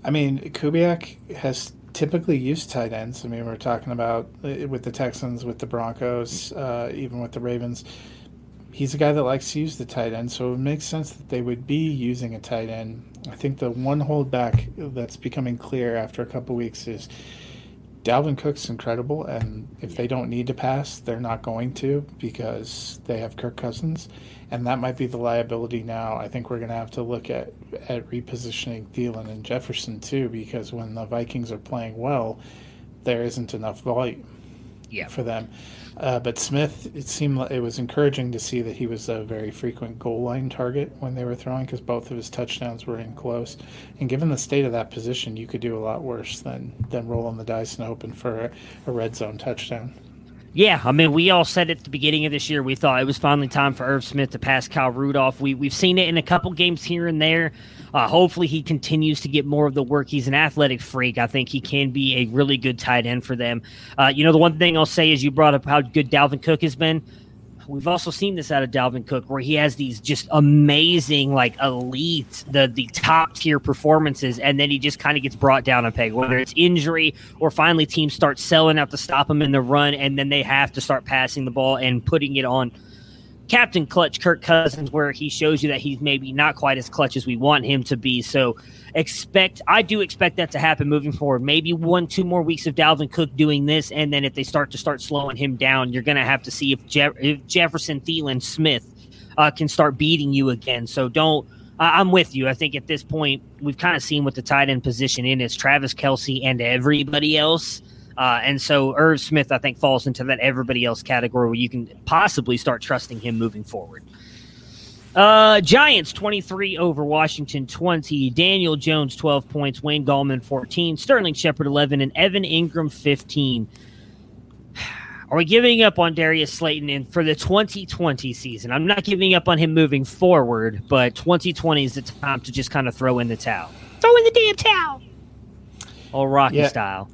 I mean, Kubiak has typically used tight ends. I mean, we're talking about uh, with the Texans, with the Broncos, uh, even with the Ravens he's a guy that likes to use the tight end, so it makes sense that they would be using a tight end. I think the one holdback that's becoming clear after a couple weeks is Dalvin Cook's incredible, and if they don't need to pass, they're not going to because they have Kirk Cousins, and that might be the liability now. I think we're going to have to look at at repositioning Thielen and Jefferson too, because when the Vikings are playing well, there isn't enough volume yeah. for them. Uh, but Smith, it seemed like it was encouraging to see that he was a very frequent goal line target when they were throwing because both of his touchdowns were in close. And given the state of that position, you could do a lot worse than than rolling the dice and hoping for a, a red zone touchdown. Yeah, I mean, we all said at the beginning of this year we thought it was finally time for Irv Smith to pass Kyle Rudolph. We we've seen it in a couple games here and there. Uh, hopefully, he continues to get more of the work. He's an athletic freak. I think he can be a really good tight end for them. Uh, you know, the one thing I'll say is you brought up how good Dalvin Cook has been. We've also seen this out of Dalvin Cook, where he has these just amazing, like elite, the the top tier performances, and then he just kind of gets brought down a peg, whether it's injury or finally teams start selling out to stop him in the run, and then they have to start passing the ball and putting it on Captain Clutch Kirk Cousins, where he shows you that he's maybe not quite as clutch as we want him to be. So expect, I do expect that to happen moving forward. Maybe one, two more weeks of Dalvin Cook doing this, and then if they start to start slowing him down, you're going to have to see if, if Jefferson, Thielen, Smith uh, can start beating you again. So don't. I'm with you. I think at this point we've kind of seen what the tight end position in is Travis Kelce and everybody else. Uh, and so Irv Smith, I think, falls into that everybody else category where you can possibly start trusting him moving forward. Uh, Giants 23 over Washington 20. Daniel Jones 12 points. Wayne Gallman 14. Sterling Shepard 11. And Evan Engram 15. Are we giving up on Darius Slayton in for the 2020 season? I'm not giving up on him moving forward, but 2020 is the time to just kind of throw in the towel. Throw in the damn towel. All Rocky yeah. style.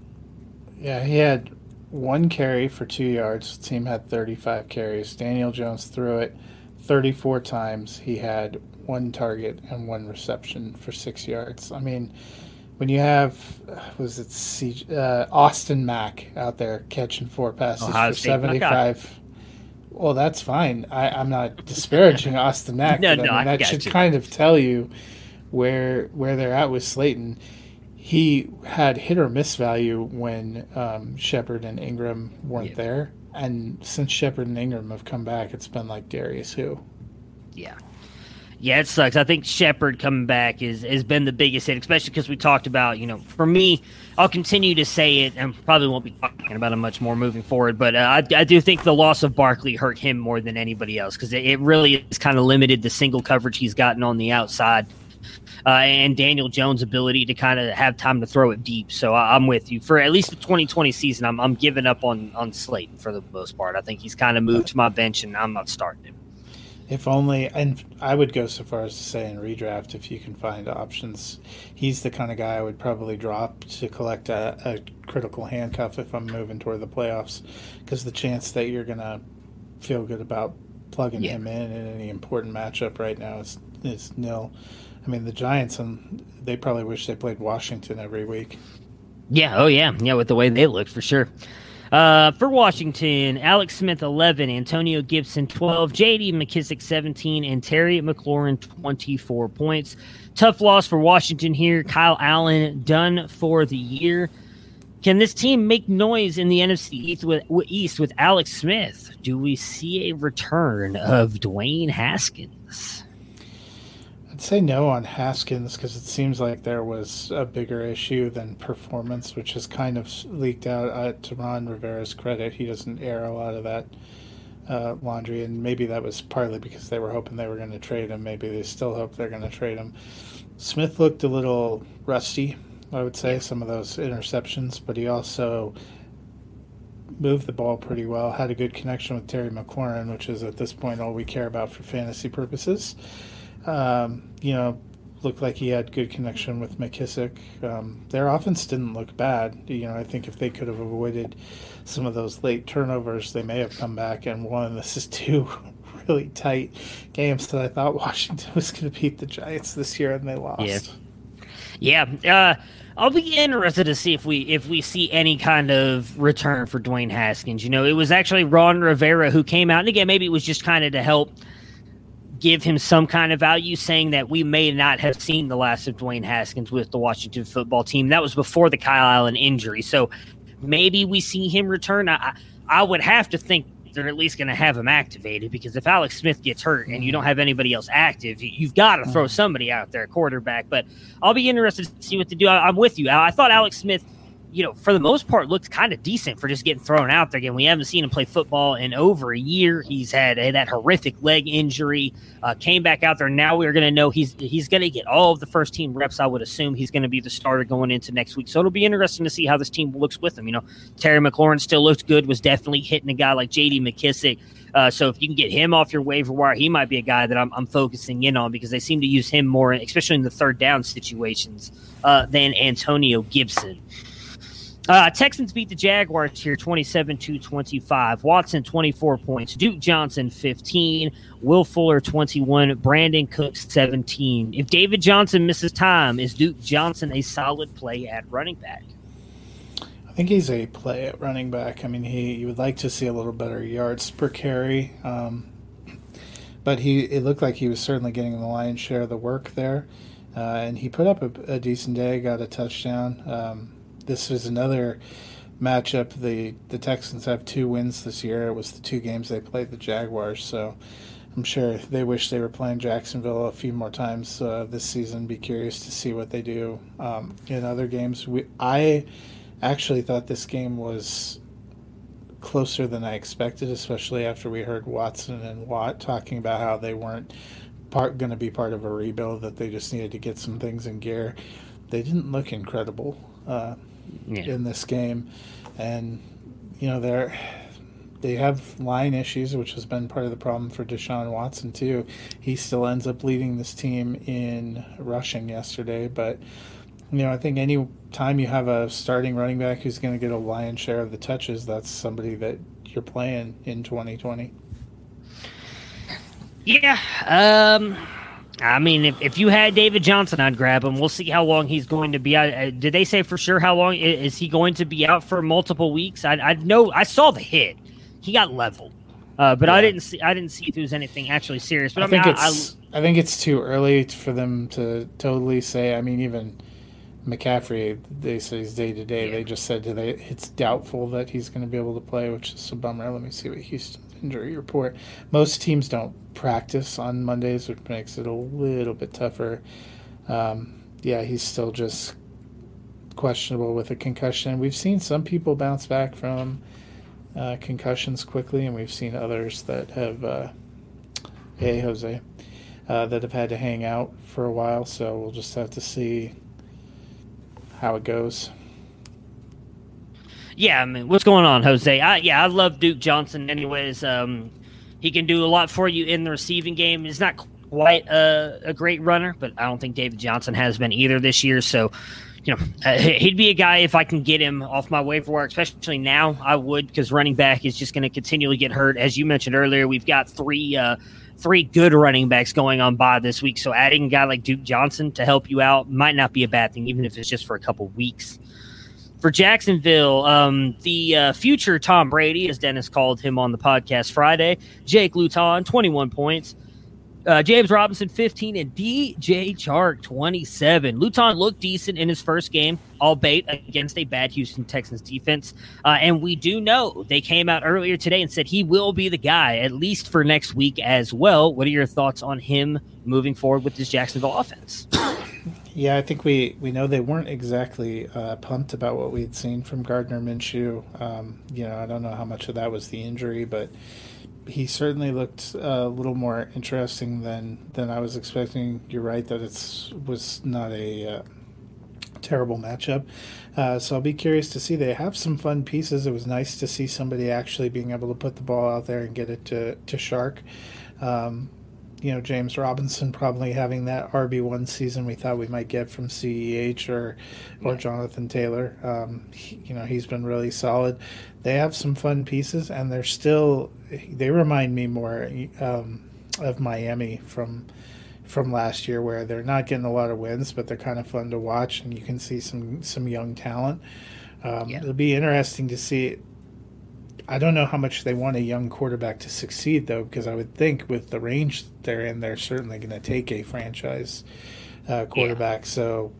Yeah, he had one carry for two yards. The team had 35 carries. Daniel Jones threw it 34 times. He had one target and one reception for six yards. I mean, when you have was it C, uh, Austin Mack out there catching four passes Ohio for State 75. Well, that's fine. I, am not disparaging Austin Mack. no, no, I mean, I that should you. kind of tell you where where they're at with Slayton he had hit or miss value when um, Shepard and Engram weren't yeah. there. And since Shepard and Engram have come back, it's been like Darius who. Yeah. Yeah, it sucks. I think Shepard coming back is has been the biggest hit, especially because we talked about, you know, for me, I'll continue to say it and probably won't be talking about him much more moving forward. But uh, I, I, do think the loss of Barkley hurt him more than anybody else because it, it, really has kind of limited the single coverage he's gotten on the outside uh, and Daniel Jones' ability to kind of have time to throw it deep. So I, am with you for at least the 2020 season. I'm, I'm giving up on on Slayton for the most part. I think he's kind of moved to my bench, and I'm not starting him. If only, and I would go so far as to say in redraft, if you can find options, he's the kind of guy I would probably drop to collect a, a critical handcuff if I'm moving toward the playoffs, because the chance that you're gonna feel good about plugging yeah. him in in any important matchup right now is is nil. I mean, the Giants, and they probably wish they played Washington every week. Yeah, oh yeah, yeah, with the way they look for sure. Uh, for Washington, Alex Smith 11, Antonio Gibson 12, J.D. McKissic 17, and Terry McLaurin 24 points. Tough loss for Washington here. Kyle Allen done for the year. Can this team make noise in the NFC East with, East with Alex Smith? Do we see a return of Dwayne Haskins? I'd say no on Haskins because it seems like there was a bigger issue than performance, which has kind of leaked out uh, to Ron Rivera's credit. He doesn't air a lot of that uh, laundry, and maybe that was partly because they were hoping they were going to trade him. Maybe they still hope they're going to trade him. Smith looked a little rusty, I would say, some of those interceptions, but he also moved the ball pretty well, had a good connection with Terry McLaurin, which is at this point all we care about for fantasy purposes. Um, you know, looked like he had good connection with McKissic. Um, their offense didn't look bad. You know, I think if they could have avoided some of those late turnovers, they may have come back and won. This is two really tight games that I thought Washington was going to beat the Giants this year, and they lost. Yeah, yeah. Uh, I'll be interested to see if we if we see any kind of return for Dwayne Haskins. You know, it was actually Ron Rivera who came out, and again, maybe it was just kind of to help give him some kind of value, saying that we may not have seen the last of Dwayne Haskins with the Washington football team. That was before the Kyle Allen injury. So maybe we see him return. I, I would have to think they're at least going to have him activated because if Alex Smith gets hurt and you don't have anybody else active, you've got to throw mm-hmm. somebody out there, quarterback. But I'll be interested to see what to do. I, I'm with you. I thought Alex Smith – you know, for the most part, looked kind of decent for just getting thrown out there again. We haven't seen him play football in over a year. He's had that horrific leg injury. Uh, came back out there. Now we're going to know he's he's going to get all of the first team reps. I would assume he's going to be the starter going into next week. So it'll be interesting to see how this team looks with him. You know, Terry McLaurin still looked good. Was definitely hitting a guy like J.D. McKissic. Uh, so if you can get him off your waiver wire, he might be a guy that I'm, I'm focusing in on because they seem to use him more, especially in the third down situations, uh, than Antonio Gibson. Uh, Texans beat the Jaguars here 27 to 25. Watson 24 points. Duke Johnson 15. Will Fuller 21. Brandin Cooks 17. If David Johnson misses time, is Duke Johnson a solid play at running back? I think he's a play at running back. I mean, he you would like to see a little better yards per carry, um, but he it looked like he was certainly getting the lion's share of the work there, uh, and he put up a, a, decent day, got a touchdown. Um, this is another matchup. The the Texans have two wins this year. It was the two games they played the Jaguars, so I'm sure they wish they were playing Jacksonville a few more times uh, this season. Be curious to see what they do um, in other games. We I actually thought this game was closer than I expected, especially after we heard Watson and Watt talking about how they weren't part going to be part of a rebuild, that they just needed to get some things in gear. They didn't look incredible uh, yeah. in this game, and you know they're they have line issues, which has been part of the problem for Deshaun Watson too. He still ends up leading this team in rushing yesterday, but you know, I think any time you have a starting running back who's going to get a lion's share of the touches, that's somebody that you're playing in 2020. Yeah. Um, I mean, if, if you had David Johnson, I'd grab him. We'll see how long he's going to be out. Uh, did they say for sure how long is he going to be out for multiple weeks? I, I know I saw the hit. He got leveled. Uh, but yeah. I didn't see. I didn't see if it was anything actually serious. But I, I think mean, it's. I, I, think it's too early for them to totally say. I mean, even McCaffrey, they say he's day to day. They just said they it's doubtful that he's going to be able to play, which is a bummer. Let me see what Houston's injury report. Most teams don't practice on Mondays, which makes it a little bit tougher. Um, yeah, he's still just questionable with a concussion. We've seen some people bounce back from uh, concussions quickly, and we've seen others that have, uh, hey Jose, uh, that have had to hang out for a while. So we'll just have to see how it goes. Yeah, I mean, what's going on, Jose? I, yeah, I love Duke Johnson. Anyways, um, he can do a lot for you in the receiving game. He's not quite a, a, great runner, but I don't think David Johnson has been either this year. So, you know, uh, he'd be a guy if I can get him off my waiver wire, especially now. I would because running back is just going to continually get hurt. As you mentioned earlier, we've got three. Uh, three good running backs going on by this week. So adding a guy like Duke Johnson to help you out might not be a bad thing, even if it's just for a couple weeks. For Jacksonville, um, the uh, future Tom Brady, as Dennis called him on the podcast Friday, Jake Luton, 21 points. Uh, James Robinson, 15, and DJ Chark, 27. Luton looked decent in his first game, albeit against a bad Houston Texans defense. Uh, and we do know they came out earlier today and said he will be the guy, at least for next week as well. What are your thoughts on him moving forward with this Jacksonville offense? Yeah, I think we, we know they weren't exactly uh, pumped about what we had seen from Gardner Minshew. Um, you know, I don't know how much of that was the injury, but he certainly looked a little more interesting than than I was expecting. You're right that it's was not a uh, terrible matchup. Uh, so I'll be curious to see. They have some fun pieces. It was nice to see somebody actually being able to put the ball out there and get it to to Chark. Um, you know, James Robinson probably having that RB one season we thought we might get from CEH or or Jonathan Taylor. Um, he, you know, he's been really solid. They have some fun pieces, and they're still. They remind me more um, of Miami from from last year, where they're not getting a lot of wins, but they're kind of fun to watch, and you can see some some young talent. Um, yeah. It'll be interesting to see I don't know how much they want a young quarterback to succeed, though, because I would think with the range they're in, they're certainly going to take a franchise uh, quarterback. Yeah. So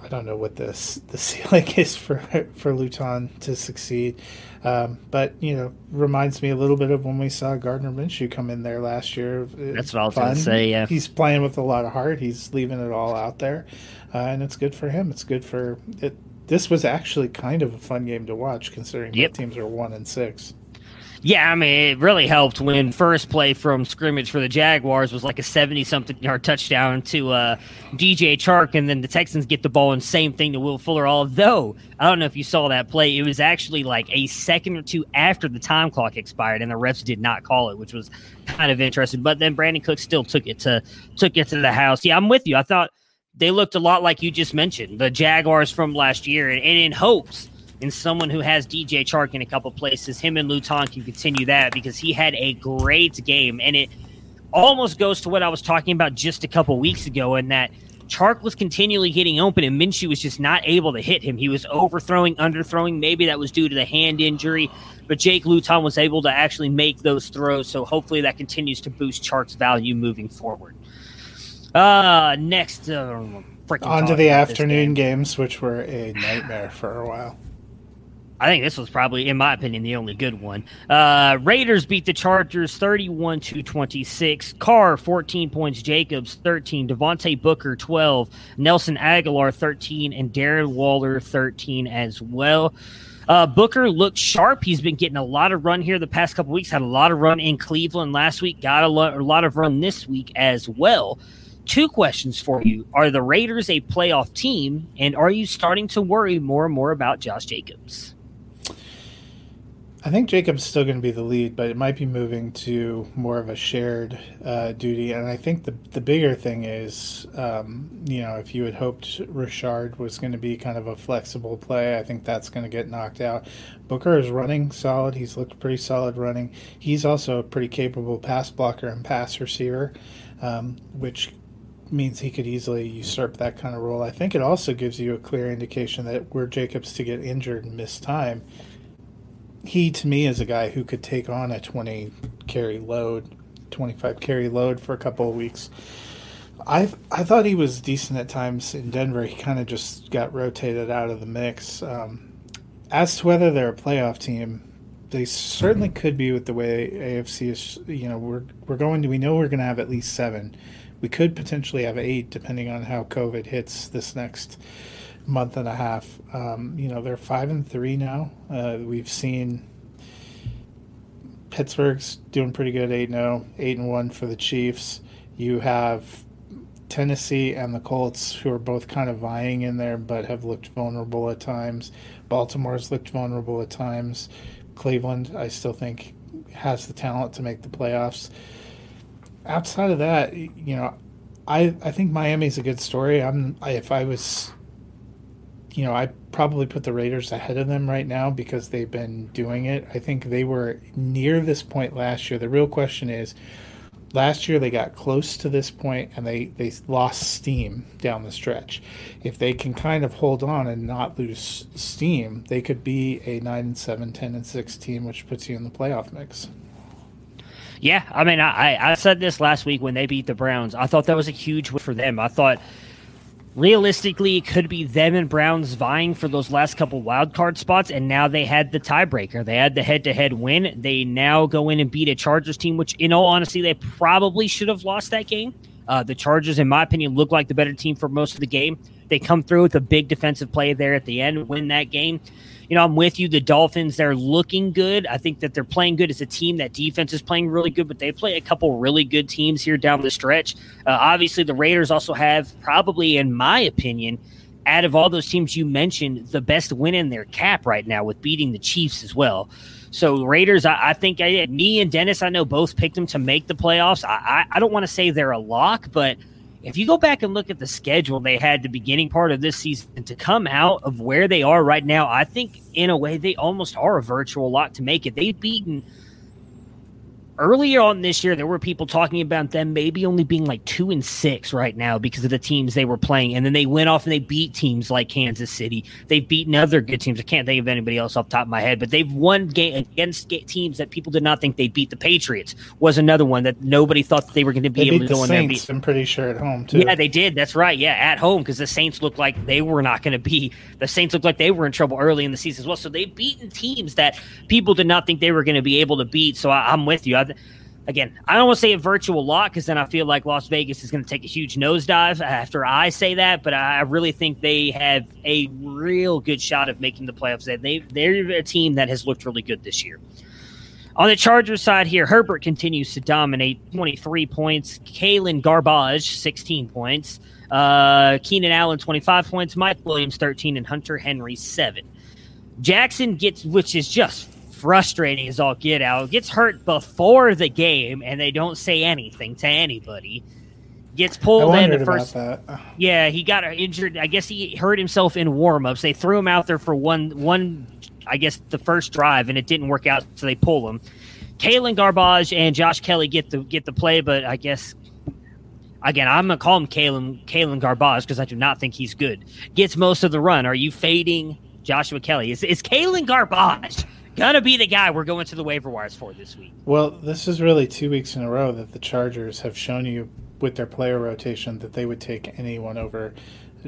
I don't know what the the ceiling is for for Luton to succeed, um, but you know, reminds me a little bit of when we saw Gardner Minshew come in there last year. That's what I was going to say. Yeah, he's playing with a lot of heart. He's leaving it all out there, uh, and it's good for him. It's good for it this was actually kind of a fun game to watch, considering yep. both teams are one and six. Yeah, I mean, it really helped when first play from scrimmage for the Jaguars was like a 70 something yard touchdown to uh, DJ Chark, and then the Texans get the ball, and same thing to Will Fuller. Although, I don't know if you saw that play, it was actually like a second or two after the time clock expired, and the refs did not call it, which was kind of interesting. But then Brandin Cook still took it to took it to the house. Yeah, I'm with you. I thought they looked a lot like you just mentioned, the Jaguars from last year, and, and in hopes in someone who has DJ Chark in a couple places, him and Luton can continue that because he had a great game, and it almost goes to what I was talking about just a couple weeks ago, in that Chark was continually getting open, and Minshew was just not able to hit him. He was overthrowing, underthrowing. Maybe that was due to the hand injury, but Jake Luton was able to actually make those throws. So hopefully that continues to boost Chark's value moving forward. Uh, next, uh, on to the afternoon game. games, which were a nightmare for a while. I think this was probably, in my opinion, the only good one. Uh, Raiders beat the Chargers 31 to 26. Carr, 14 points. Jacobs, 13. Devontae Booker, 12. Nelson Agholor 13. And Darren Waller, 13 as well. Uh, Booker looked sharp. He's been getting a lot of run here the past couple weeks. Had a lot of run in Cleveland last week. Got a lot, a lot of run this week as well. Two questions for you: Are the Raiders a playoff team, and are you starting to worry more and more about Josh Jacobs? I think Jacob's still going to be the lead, but it might be moving to more of a shared uh, duty. And I think the the bigger thing is, um, you know, if you had hoped Richard was going to be kind of a flexible play, I think that's going to get knocked out. Booker is running solid. He's looked pretty solid running. He's also a pretty capable pass blocker and pass receiver, um, which means he could easily usurp that kind of role. I think it also gives you a clear indication that were Jacobs to get injured and miss time he to me is a guy who could take on a 20 carry load, 25 carry load for a couple of weeks. I I thought he was decent at times in Denver. He kind of just got rotated out of the mix. Um, as to whether they're a playoff team, they certainly could be with the way AFC is. You know, we're we're going to we know we're going to have at least seven. We could potentially have eight, depending on how COVID hits this next month and a half. Um, you know, they're five and three now. Uh, we've seen Pittsburgh's doing pretty good, 8 0, 8 and 1 for the Chiefs. You have Tennessee and the Colts, who are both kind of vying in there, but have looked vulnerable at times. Baltimore's looked vulnerable at times. Cleveland, I still think, has the talent to make the playoffs. Outside of that, you know, I I think Miami's a good story. I'm I, if I was you know, I probably put the Raiders ahead of them right now because they've been doing it. I think they were near this point last year. The real question is last year they got close to this point and they, they lost steam down the stretch. If they can kind of hold on and not lose steam, they could be a 9 and 7, 10 and 6 team, which puts you in the playoff mix. Yeah, I mean, I, I said this last week when they beat the Browns. I thought that was a huge win for them. I thought realistically, it could be them and Browns vying for those last couple wild card spots, and now they had the tiebreaker. They had the head to head win. They now go in and beat a Chargers team, which, in all honesty, they probably should have lost that game. Uh, the Chargers, in my opinion, look like the better team for most of the game. They come through with a big defensive play there at the end, win that game you know, I'm with you. The Dolphins, they're looking good. I think that they're playing good as a team. That defense is playing really good, but they play a couple really good teams here down the stretch. Uh, obviously, the Raiders also have probably, in my opinion, out of all those teams you mentioned, the best win in their cap right now with beating the Chiefs as well. So Raiders, I, I think I, me and Dennis, I know both picked them to make the playoffs. I, I, I don't want to say they're a lock, but – if you go back and look at the schedule they had the beginning part of this season to come out of where they are right now, I think in a way they almost are a virtual lot to make it. They've beaten earlier on this year, there were people talking about them maybe only being like two and six right now because of the teams they were playing. And then they went off and they beat teams like Kansas City. They've beaten other good teams. I can't think of anybody else off the top of my head, but they've won game against teams that people did not think they'd beat. The Patriots was another one that nobody thought that they were going to be they able to go in there and beat. I'm pretty sure at home too. Yeah, they did. That's right. Yeah, at home because the Saints looked like they were not going to be. The Saints looked like they were in trouble early in the season as well. So they've beaten teams that people did not think they were going to be able to beat. So I, am with you. I, again, I don't want to say a virtual lot because then I feel like Las Vegas is going to take a huge nosedive after I say that. But I really think they have a real good shot of making the playoffs. They they're a team that has looked really good this year. On the Chargers side here, Herbert continues to dominate 23 points. Kalen Garbage, 16 points. Uh, Keenan Allen, 25 points. Mike Williams, 13. And Hunter Henry, 7. Jackson gets, which is just frustrating as all get out. Gets hurt before the game, and they don't say anything to anybody. gets pulled in the first. Yeah, he got injured. I guess he hurt himself in warmups. They threw him out there for one one. I guess the first drive, and it didn't work out, so they pull him. Kalen Garbage and Josh Kelley get the get the play, but I guess again I'm gonna call him Kalen Kalen Garbage because I do not think he's good. Gets most of the run. Are you fading Joshua Kelley? Is is Kalen Garbage gonna be the guy we're going to the waiver wires for this week? Well, this is really two weeks in a row that the Chargers have shown you with their player rotation that they would take anyone over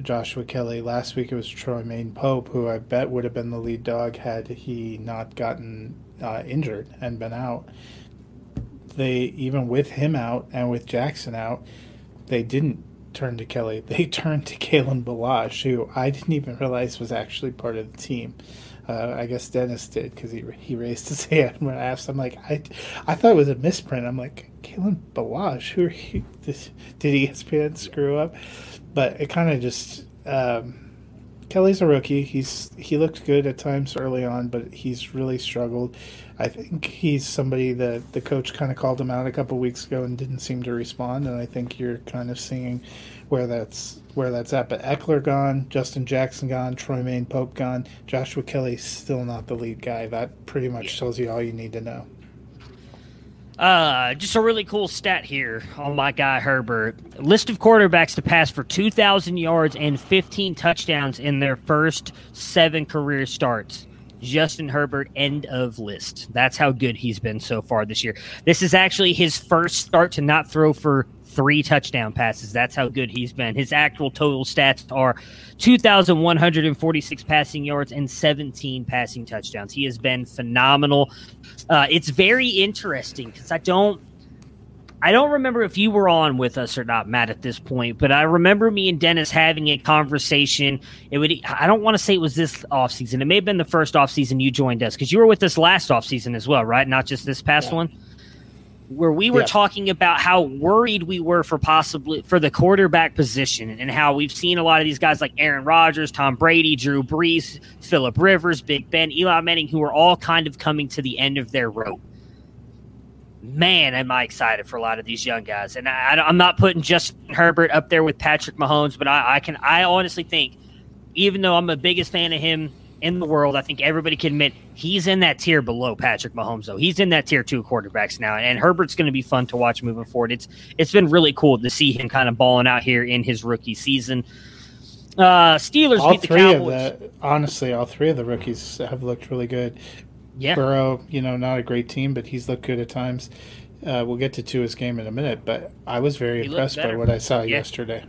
Joshua Kelley. Last week it was Troymaine Pope, who I bet would have been the lead dog had he not gotten uh, injured and been out. They even with him out and with Jackson out, they didn't turn to Kelley. They turned to Kalen Ballage, who I didn't even realize was actually part of the team. Uh, I guess Dennis did because he he raised his hand when I asked. I'm like, I, I thought it was a misprint. I'm like, Kalen Ballage, who are you? Did, did ESPN screw up? But it kind of just. Um, Kelley's a rookie. He's he looked good at times early on, but he's really struggled. I think he's somebody that the coach kind of called him out a couple weeks ago and didn't seem to respond. And I think you're kind of seeing where that's where that's at. But Ekeler gone, Justin Jackson gone, Troymaine Pope gone, Joshua Kelley still not the lead guy. That pretty much tells you all you need to know. Uh, just a really cool stat here on my guy Herbert. List of quarterbacks to pass for 2,000 yards and 15 touchdowns in their first seven career starts. Justin Herbert, end of list. That's how good he's been so far this year. This is actually his first start to not throw for three touchdown passes. That's how good he's been. His actual total stats are 2,146 passing yards and 17 passing touchdowns. He has been phenomenal. Uh, it's very interesting because I don't. I don't remember if you were on with us or not, Matt, at this point, but I remember me and Dennis having a conversation. It would I don't want to say it was this offseason. It may have been the first offseason you joined us because you were with us last offseason as well, right? Not just this past yeah. one where we were yeah. talking about how worried we were for possibly for the quarterback position and how we've seen a lot of these guys like Aaron Rodgers, Tom Brady, Drew Brees, Philip Rivers, Big Ben, Eli Manning, who are all kind of coming to the end of their rope. Man, am I excited for a lot of these young guys, and I, am not putting Justin Herbert up there with Patrick Mahomes, but I, I can I honestly think, even though I'm the biggest fan of him in the world. I think everybody can admit he's in that tier below Patrick Mahomes, though. He's in that tier two quarterbacks now, and Herbert's going to be fun to watch moving forward. It's it's been really cool to see him kind of balling out here in his rookie season. Uh, Steelers all beat the Cowboys. The, honestly, all three of the rookies have looked really good. Yeah, Burrow, you know, not a great team, but he's looked good at times. Uh, we'll get to Tua's game in a minute, but I was very he impressed by what I saw yeah. yesterday.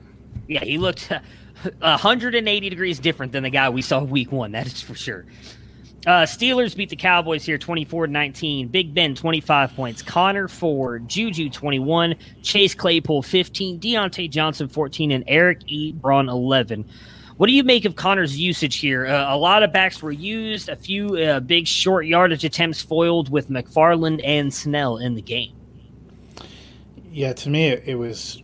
Yeah, he looked 180 degrees different than the guy we saw week one. That is for sure. Uh, Steelers beat the Cowboys here 24 19. Big Ben 25 points. Conner Ford, Juju 21. Chase Claypool 15. Diontae Johnson 14. And Eric Ebron 11. What do you make of Conner's usage here? Uh, a lot of backs were used, a few uh, big short yardage attempts foiled with McFarland and Snell in the game. Yeah, to me, it was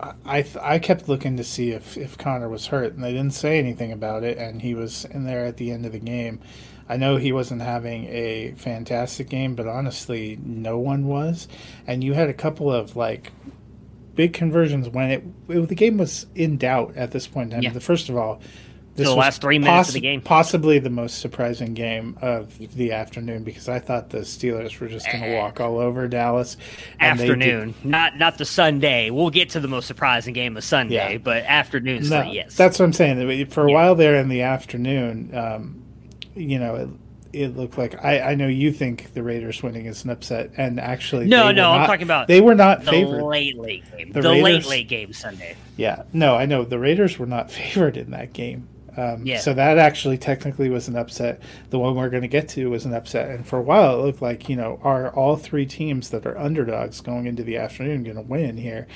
I I kept looking to see if, if Conner was hurt, and they didn't say anything about it, and he was in there at the end of the game. I know he wasn't having a fantastic game, but honestly, no one was. And you had a couple of like big conversions when it, it the game was in doubt at this point. And yeah. the first of all, this the last three minutes poss- of the game. Possibly the most surprising game of the afternoon because I thought the Steelers were just going to walk all over Dallas. Afternoon, not not the Sunday. We'll get to the most surprising game of Sunday, yeah. but afternoon. No, yes, that's what I'm saying. For a yeah. while there in the afternoon, um, you know. It, it looked like I, I know you think the Raiders winning is an upset, and actually, no, no, not, I'm talking about they were not the favored. late late game, the, the Raiders, late late game Sunday. Yeah, no, I know the Raiders were not favored in that game. Um, yeah. So that actually technically was an upset. The one we're going to get to was an upset, and for a while it looked like you know are all three teams that are underdogs going into the afternoon going to win here.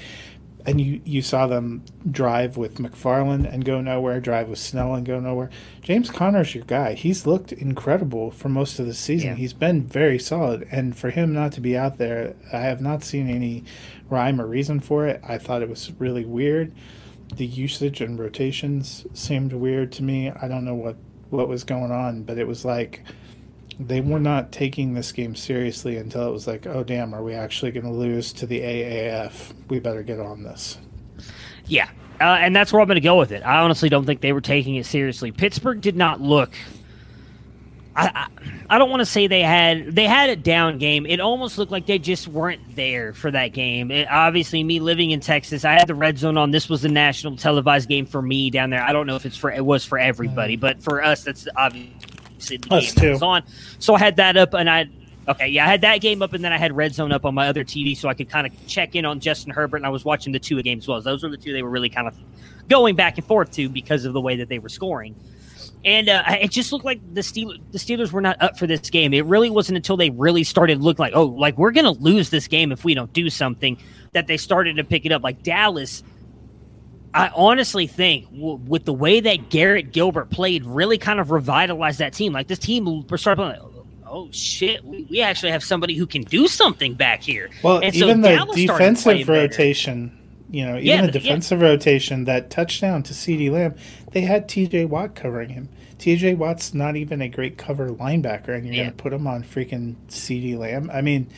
And you, you saw them drive with McFarland and go nowhere, drive with Snell and go nowhere. James Conner's your guy. He's looked incredible for most of the season. Yeah. He's been very solid. And for him not to be out there, I have not seen any rhyme or reason for it. I thought it was really weird the usage and rotations seemed weird to me. I don't know what what was going on, but it was like they were not taking this game seriously until it was like, oh damn, are we actually going to lose to the AAF? We better get on this. Yeah, uh, and that's where I'm going to go with it. I honestly don't think they were taking it seriously. Pittsburgh did not look. I, I, I don't want to say they had they had a down game. It almost looked like they just weren't there for that game. It, obviously, me living in Texas, I had the red zone on. This was the national televised game for me down there. I don't know if it's for it was for everybody, but for us, that's obviously the Us game that was on. So I had that up, and I okay, yeah, I had that game up, and then I had red zone up on my other TV, so I could kind of check in on Justin Herbert, and I was watching the two games as well. Those were the two they were really kind of going back and forth to because of the way that they were scoring. And uh, it just looked like the Steelers, the Steelers were not up for this game. It really wasn't until they really started look like, oh, like we're going to lose this game if we don't do something, that they started to pick it up. Like Dallas, I honestly think w- with the way that Garrett Gilbert played, really kind of revitalized that team. Like this team, we're starting like, oh shit, we, we actually have somebody who can do something back here. Well, And so even the Dallas started playing defensive better. rotation, you know, even Yeah, the but- yeah. defensive rotation, that touchdown to CeeDee Lamb, they had TJ Watt covering him. TJ Watt's not even a great cover linebacker, and you're Yeah. going to put him on freaking CeeDee Lamb. I mean,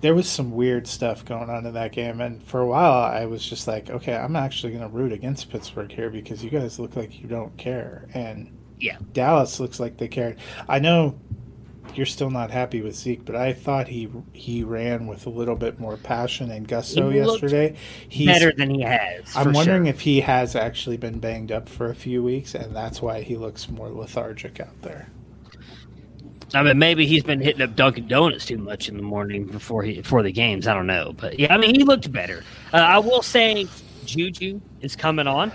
there was some weird stuff going on in that game, and for a while, I was just like, okay, I'm actually going to root against Pittsburgh here because you guys look like you don't care, and Yeah. Dallas looks like they cared. I know you're still not happy with Zeke, but I thought he he ran with a little bit more passion and gusto He yesterday. He's better than he has. I'm wondering sure. if he has actually been banged up for a few weeks, and that's why he looks more lethargic out there. I mean, maybe he's been hitting up Dunkin' Donuts too much in the morning before he before the games. I don't know, but yeah, I mean, he looked better. Uh, I will say, Juju is coming on.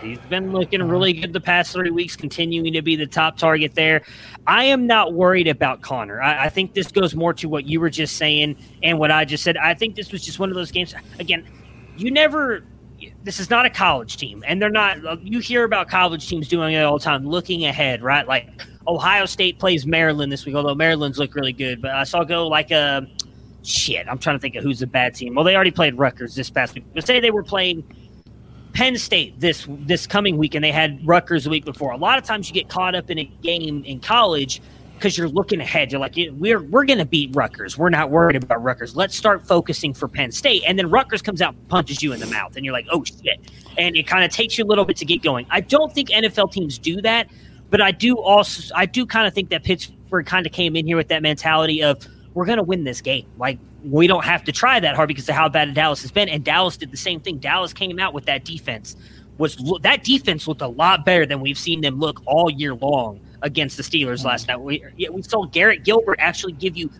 He's been looking uh-huh. really good the past three weeks, continuing to be the top target there. I am not worried about Conner. I, I think this goes more to what you were just saying and what I just said. I think this was just one of those games. Again, you never. This is not a college team, and they're not. You hear about college teams doing it all the time, looking ahead, right? Like Ohio State plays Maryland this week, although Maryland's look really good. But I saw go like a shit. I'm trying to think of who's a bad team. Well, they already played Rutgers this past week. But say they were playing Penn State this this coming week, and they had Rutgers the week before. A lot of times you get caught up in a game in college because you're looking ahead. You're like, we're we're going to beat Rutgers. We're not worried about Rutgers. Let's start focusing for Penn State. And then Rutgers comes out, punches you in the mouth, and you're like, oh shit. And it kind of takes you a little bit to get going. I don't think NFL teams do that, but I do also I do kind of think that Pittsburgh kind of came in here with that mentality of we're going to win this game. Like we don't have to try that hard because of how bad Dallas has been. And Dallas did the same thing. Dallas came out with that defense. Was that defense looked a lot better than we've seen them look all year long against the Steelers last night. We we saw Garrett Gilbert actually give you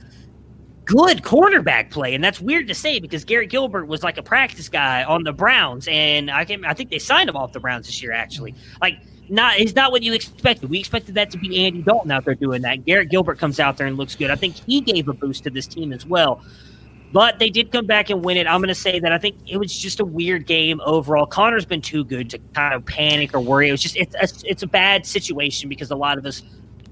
good cornerback play, and that's weird to say because Garrett Gilbert was like a practice guy on the Browns, and I can I think they signed him off the Browns this year actually. Like not he's not what you expected. We expected that to be Andy Dalton out there doing that. Garrett Gilbert comes out there and looks good. I think he gave a boost to this team as well. But they did come back and win it. I'm going to say that I think it was just a weird game overall. Conner's been too good to kind of panic or worry. It was just it's a, it's a bad situation because a lot of us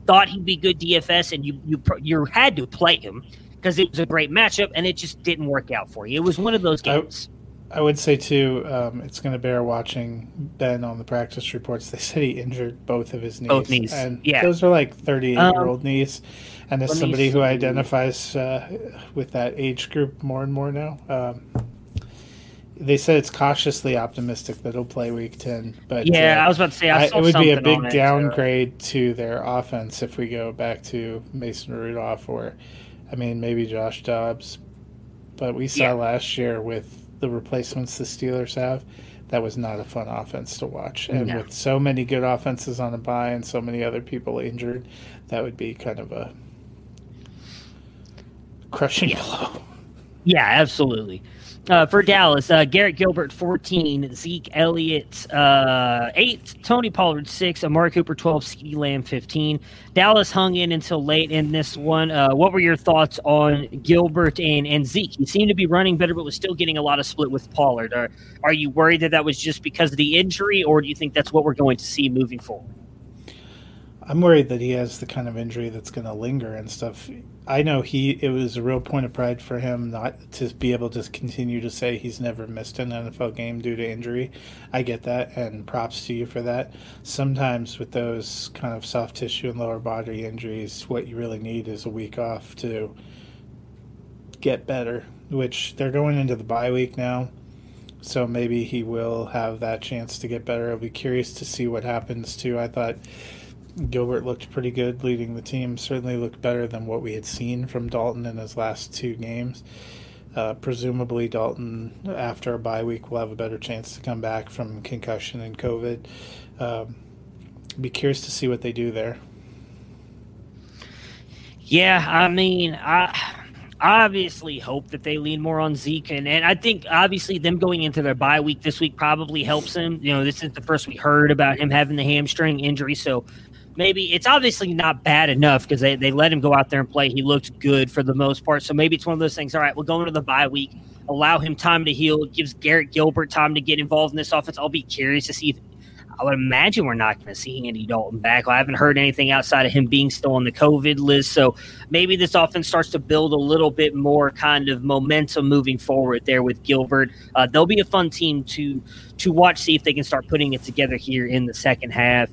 thought he'd be good DFS, and you you you had to play him because it was a great matchup, and it just didn't work out for you. It was one of those games. I would say too, um, it's going to bear watching Ben on the practice reports. They said he injured both of his knees, Both knees, and yeah. those are like thirty-eight-year-old knees. And as somebody who identifies uh, with that age group more and more now, um, they said it's cautiously optimistic that he'll play Week Ten. But yeah, uh, I was about to say I I- it would be a big uh, downgrade to their offense if we go back to Mason Rudolph or, I mean, maybe Josh Dobbs. But we saw Yeah. last year with the replacements the Steelers have, that was not a fun offense to watch. And No. with so many good offenses on a bye and so many other people injured, that would be kind of a crushing blow. Yeah, absolutely. Uh, for Dallas, uh, Garrett Gilbert, 14, Zeke Elliott, uh, 8, Tony Pollard, 6, Amari Cooper, 12, CeeDee Lamb, 15. Dallas hung in until late in this one. Uh, what were your thoughts on Gilbert and, and Zeke? He seemed to be running better, but was still getting a lot of split with Pollard. Are, are you worried that that was just because of the injury, or do you think that's what we're going to see moving forward? I'm worried that he has the kind of injury that's going to linger and stuff. I know he it was a real point of pride for him not to be able to continue to say he's never missed an NFL game due to injury. I get that and props to you for that. Sometimes with those kind of soft tissue and lower body injuries, what you really need is a week off to get better, which they're going into the bye week now. So maybe he will have that chance to get better. I'll be curious to see what happens too. I thought Gilbert looked pretty good leading the team. Certainly looked better than what we had seen from Dalton in his last two games. Uh, presumably, Dalton, after a bye week, will have a better chance to come back from concussion and COVID. Um, be curious to see what they do there. Yeah, I mean, I obviously hope that they lean more on Zeke, and, and I think obviously them going into their bye week this week probably helps him. You know, this is the first we heard about him having the hamstring injury, so maybe it's obviously not bad enough because they, they let him go out there and play. He looked good for the most part. So maybe it's one of those things. All right, we'll go into the bye week, allow him time to heal. Gives Garrett Gilbert time to get involved in this offense. I'll be curious to see if I would imagine we're not going to see Andy Dalton back. I haven't heard anything outside of him being still on the COVID list. So maybe this offense starts to build a little bit more kind of momentum moving forward there with Gilbert. Uh, they'll be a fun team to to watch, see if they can start putting it together here in the second half.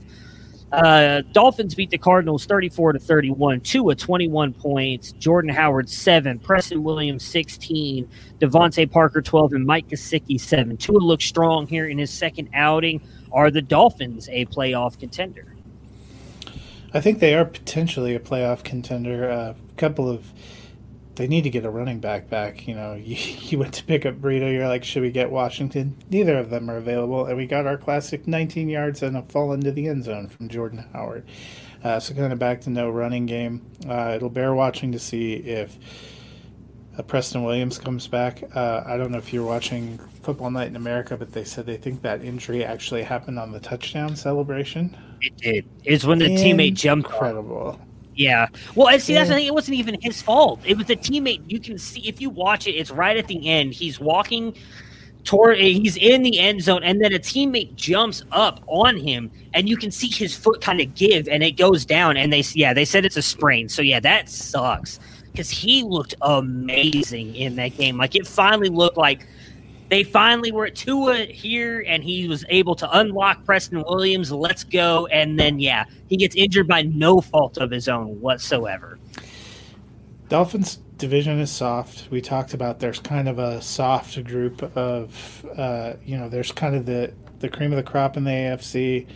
Uh, Dolphins beat the Cardinals 34 to 31. Tua 21 points. Jordan Howard 7. Preston Williams 16. DeVante Parker 12. And Mike Gesicki 7. Tua looks strong here in his second outing. Are the Dolphins a playoff contender? I think they are potentially a playoff contender. A uh, couple of they need to get a running back back. You know, you, you went to pick up Burrito. You're like, should we get Washington? Neither of them are available, and we got our classic 19 yards and a fall into the end zone from Jordan Howard. Uh, so kind of back to no running game. Uh, it'll bear watching to see if uh, Preston Williams comes back. Uh, I don't know if you're watching Football Night in America, but they said they think that injury actually happened on the touchdown celebration. It did. It's when the teammate jumped. Incredible. Yeah. Well, and see, that's the thing. It wasn't even his fault. It was the teammate. You can see if you watch it. It's right at the end. He's walking toward. Eh, he's in the end zone, and then a teammate jumps up on him, and you can see his foot kind of give, and it goes down. And they, yeah, they said it's a sprain. So yeah, that sucks because he looked amazing in that game. Like it finally looked like they finally were at Tua here, and he was able to unlock Preston Williams. Let's go. And then, yeah, he gets injured by no fault of his own whatsoever. Dolphins division is soft. We talked about there's kind of a soft group of, uh, you know, there's kind of the, the cream of the crop in the AFC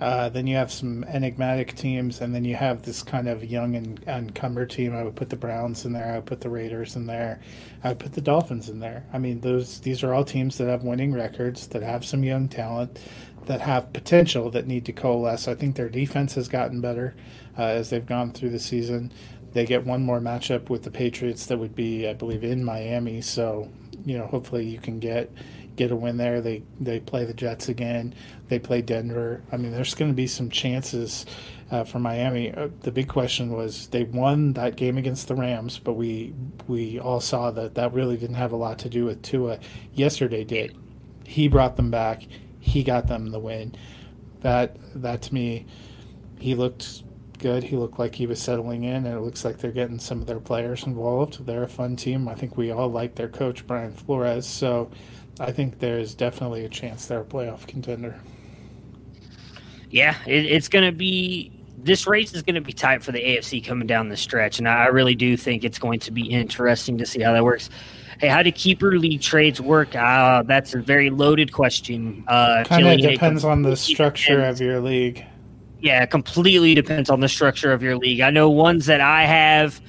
uh, then you have some enigmatic teams, and then you have this kind of young and encumbered team. I would put the Browns in there. I would put the Raiders in there. I would put the Dolphins in there. I mean, those these are all teams that have winning records, that have some young talent, that have potential, that need to coalesce. I think their defense has gotten better uh, as they've gone through the season. They get one more matchup with the Patriots that would be, I believe, in Miami. So, you know, hopefully you can get get a win there. They they play the Jets again. They play Denver. I mean, there's going to be some chances uh, for Miami. Uh, the big question was they won that game against the Rams, but we we all saw that that really didn't have a lot to do with Tua. Yesterday did. He brought them back. He got them the win. That that to me, he looked good. He looked like he was settling in, and it looks like they're getting some of their players involved. They're a fun team. I think we all like their coach Brian Flores. So I think there's definitely a chance they're a playoff contender. Yeah, it, it's going to be. This race is going to be tight for the AFC coming down the stretch, and I really do think it's going to be interesting to see how that works. Hey, how do keeper league trades work? Uh, that's a very loaded question. Uh, kind of depends on the structure depends. of your league. Yeah, completely depends on the structure of your league. I know ones that I have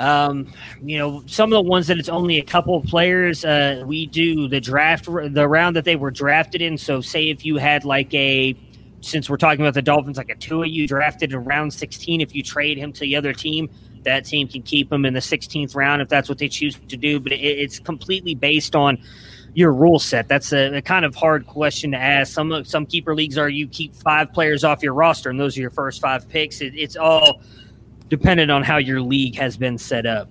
um, you know, some of the ones that it's only a couple of players, uh, we do the draft, the round that they were drafted in. So, say if you had like a, since we're talking about the Dolphins, like a Tua you drafted in round 16, if you trade him to the other team, that team can keep him in the 16th round if that's what they choose to do. But it, it's completely based on your rule set. That's a, a, kind of hard question to ask. Some some keeper leagues are you keep five players off your roster, and those are your first five picks. It, it's all dependent on how your league has been set up.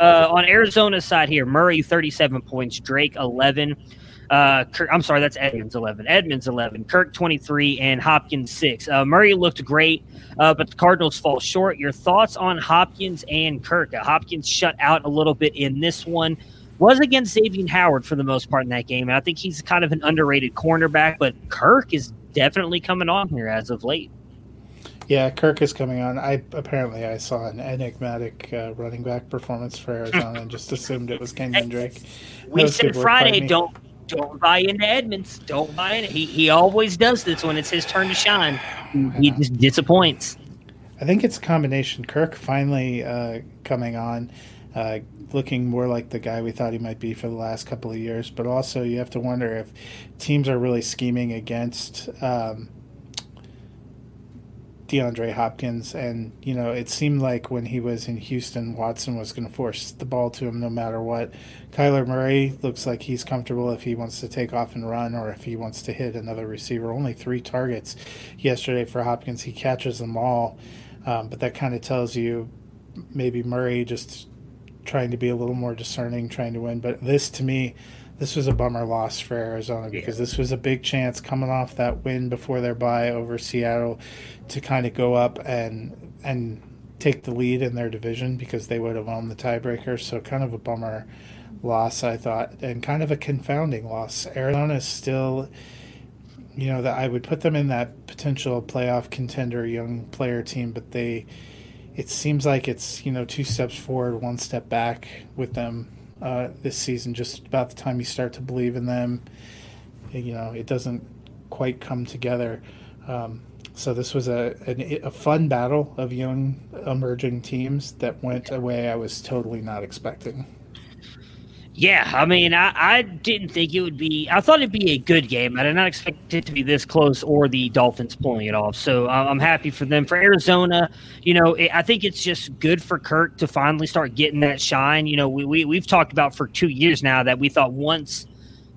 Uh, on Arizona's side here, Murray 37 points, Drake 11. Uh, Kirk, I'm sorry, that's Edmonds 11. Edmonds 11. Kirk 23 and Hopkins 6. Uh, Murray looked great, uh, but the Cardinals fall short. Your thoughts on Hopkins and Kirk? Uh, Hopkins shut out a little bit in this one. Was against Xavien Howard for the most part in that game. And I think he's kind of an underrated cornerback, but Kirk is definitely coming on here as of late. Yeah, Kirk is coming on. I apparently I saw an enigmatic uh, running back performance for Arizona and just assumed it was Kenyon Drake. We said Friday, don't don't buy into Edmonds. Don't buy in. He he always does this when it's his turn to shine. He just disappoints. I think it's a combination. Kirk finally uh, coming on, uh, looking more like the guy we thought he might be for the last couple of years. But also, you have to wonder if teams are really scheming against. Um, DeAndre Hopkins, and you know it seemed like when he was in Houston, Watson was going to force the ball to him no matter what. Kyler Murray looks like he's comfortable if he wants to take off and run, or if he wants to hit another receiver. Only three targets yesterday for Hopkins. He catches them all, um, but that kind of tells you maybe Murray just trying to be a little more discerning, trying to win. But this to me this was a bummer loss for Arizona because yeah. this was a big chance coming off that win before their bye over Seattle to kind of go up and and take the lead in their division because they would have owned the tiebreaker. So kind of a bummer loss, I thought, and kind of a confounding loss. Arizona is still, you know, that I would put them in that potential playoff contender young player team, but they. It seems like it's you know two steps forward, one step back with them uh, this season. Just about the time you start to believe in them, you know, it doesn't quite come together. Um, so this was a, a, a fun battle of young emerging teams that went a way I was totally not expecting. Yeah, I mean, I, I didn't think it would be. I thought it'd be a good game. I did not expect it to be this close or the Dolphins pulling it off. So uh, I'm happy for them. For Arizona, you know, it, I think it's just good for Kirk to finally start getting that shine. You know, we, we we've talked about for two years now that we thought once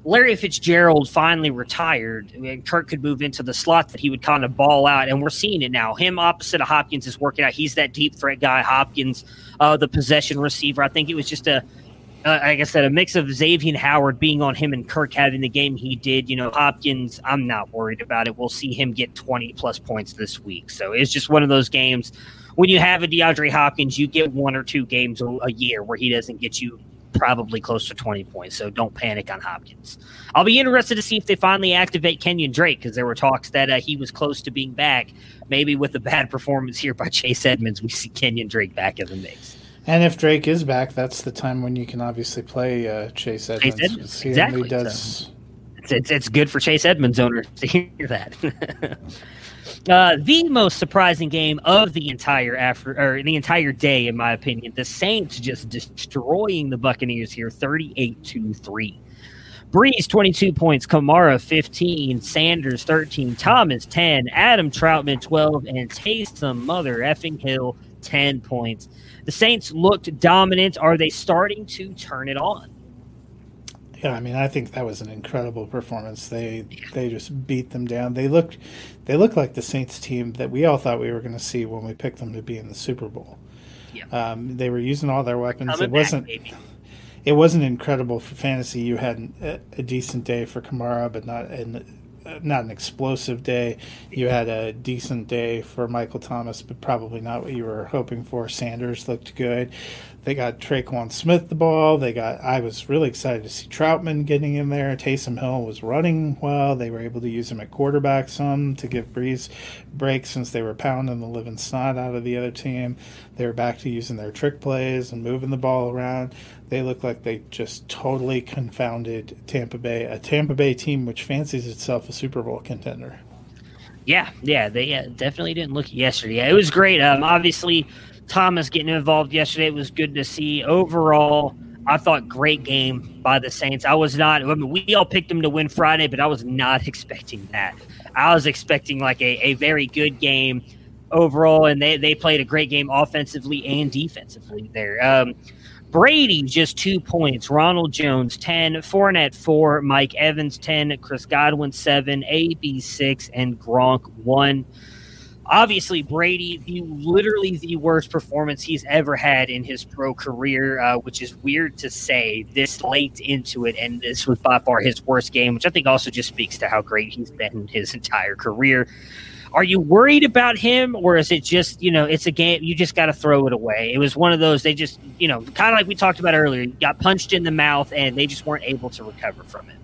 Larry Fitzgerald finally retired, Kirk could move into the slot that he would kind of ball out, and we're seeing it now. Him opposite of Hopkins is working out. He's that deep threat guy. Hopkins, uh, the possession receiver. I think it was just a uh, like I said, a mix of Xavien Howard being on him and Kirk having the game he did. You know, Hopkins, I'm not worried about it. We'll see him get 20 plus points this week. So it's just one of those games. When you have a DeAndre Hopkins, you get one or two games a, year where he doesn't get you probably close to 20 points. So don't panic on Hopkins. I'll be interested to see if they finally activate Kenyon Drake because there were talks that uh, he was close to being back. Maybe with a bad performance here by Chase Edmonds, we see Kenyon Drake back in the mix. And if Drake is back, that's the time when you can obviously play uh, Chase Edmonds. Chase Edmonds. Exactly. Does... So it's, it's, it's good for Chase Edmonds owners to hear that. uh, the most surprising game of the entire after or the entire day, in my opinion, the Saints just destroying the Buccaneers here, thirty-eight to three. Brees 22 points, Kamara 15, Sanders 13, Thomas 10, Adam Trautman 12, and Taysom Mother effing Hill 10 points. The Saints looked dominant. Are they starting to turn it on? Yeah, I mean, I think that was an incredible performance. They they just beat them down. They looked they looked like the Saints team that we all thought we were going to see when we picked them to be in the Super Bowl. Yeah. Um, they were using all their weapons. It wasn't back, it wasn't incredible for fantasy. You had a, a decent day for Kamara, but not an Uh, not an explosive day. You had a decent day for Michael Thomas, but probably not what you were hoping for. Sanders looked good. They got Tre'Quan Smith the ball. They got. I was really excited to see Trautman getting in there. Taysom Hill was running well. They were able to use him at quarterback some to give Brees breaks since they were pounding the living snot out of the other team. They were back to using their trick plays and moving the ball around. They look like they just totally confounded Tampa Bay, a Tampa Bay team which fancies itself a Super Bowl contender. Yeah, yeah, they yeah, definitely didn't look yesterday. Yeah, it was great. Um, obviously Thomas getting involved yesterday was good to see. Overall, I thought great game by the Saints. I was not. I mean, we all picked them to win Friday, but I was not expecting that. I was expecting like a, a very good game overall, and they they played a great game offensively and defensively there. Um, Brady just two points. Ronald Jones ten, Fournette four, Mike Evans ten, Chris Godwin seven, AB six, and Gronk one. obviously Brady, the literally the worst performance he's ever had in his pro career, uh, which is weird to say this late into it. And this was by far his worst game, which I think also just speaks to how great he's been his entire career. Are you worried about him, or is it just you know it's a game you just got to throw it away? It was one of those they just you know kind of like we talked about earlier, got punched in the mouth and they just weren't able to recover from it.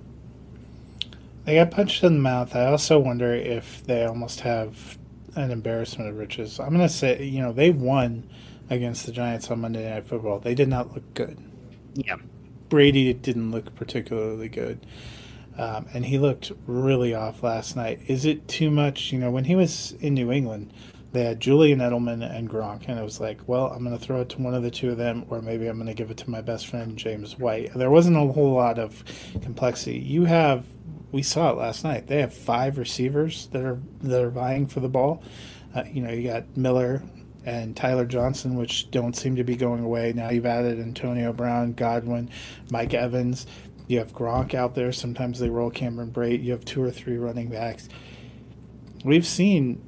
They got punched in the mouth. I also wonder if they almost have an embarrassment of riches. I'm going to say, you know, they won against the Giants on Monday Night Football. They did not look good. Yeah. Brady didn't look particularly good. Um, and he looked really off last night. Is it too much? You know, when he was in New England, they had Julian Edelman and Gronk, and it was like, well, I'm going to throw it to one of the two of them, or maybe I'm going to give it to my best friend James White. There wasn't a whole lot of complexity. You have, we saw it last night. They have five receivers that are that are vying for the ball. Uh, you know, you got Miller and Tyler Johnson, which don't seem to be going away. Now you've added Antonio Brown, Godwin, Mike Evans. You have Gronk out there. Sometimes they roll Cameron Brate. You have two or three running backs. We've seen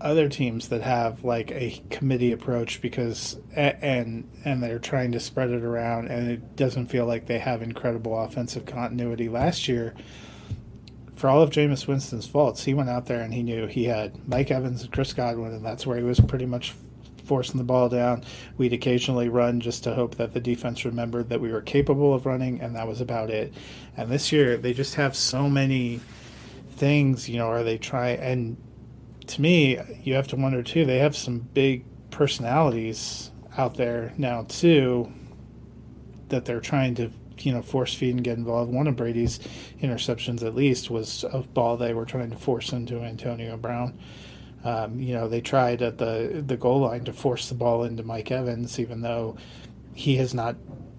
other teams that have like a committee approach because and and they're trying to spread it around and it doesn't feel like they have incredible offensive continuity last year for all of Jameis Winston's faults he went out there and he knew he had Mike Evans and Chris Godwin and that's where he was pretty much forcing the ball down. We'd occasionally run just to hope that the defense remembered that we were capable of running, and that was about it. And this year, they just have so many things, you know, are they trying? and to me, you have to wonder too, they have some big personalities out there now too that they're trying to you know force feed and get involved. One of Brady's interceptions, at least, was a ball they were trying to force into Antonio Brown. Um, you know, they tried at the the goal line to force the ball into Mike Evans, even though he has not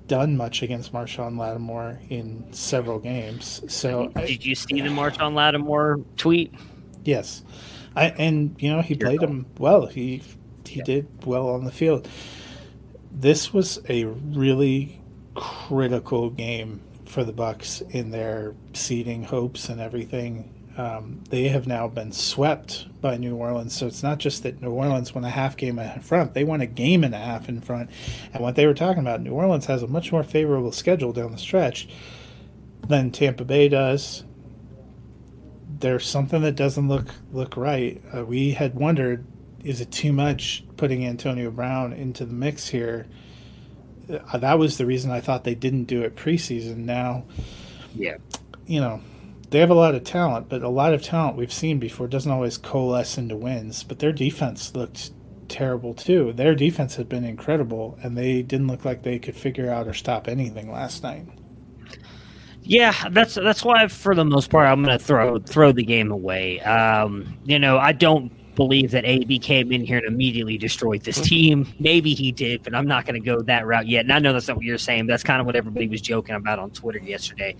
done much against Marshon Lattimore in several games. So, did you see the Marshon Lattimore tweet? Yes, I, and you know he Your played him well. He he yeah. did well on the field. This was a really critical game for the Bucs in their seeding hopes and everything um, they have now been swept by New Orleans. So it's not just that New Orleans won a half game in front; they won a game and a half in front. And what they were talking about, New Orleans has a much more favorable schedule down the stretch than Tampa Bay does. There's something that doesn't look look right. Uh, we had wondered, is it too much putting Antonio Brown into the mix here? Uh, that was the reason I thought they didn't do it preseason. Now, yeah, you know they have a lot of talent, but a lot of talent we've seen before doesn't always coalesce into wins. But their defense looked terrible too. Their defense had been incredible, and they didn't look like they could figure out or stop anything last night. Yeah, that's that's why for the most part I'm going to throw throw the game away. Um, you know, I don't believe that AB came in here and immediately destroyed this team. Maybe he did, but I'm not going to go that route yet. And I know that's not what you're saying. But that's kind of what everybody was joking about on Twitter yesterday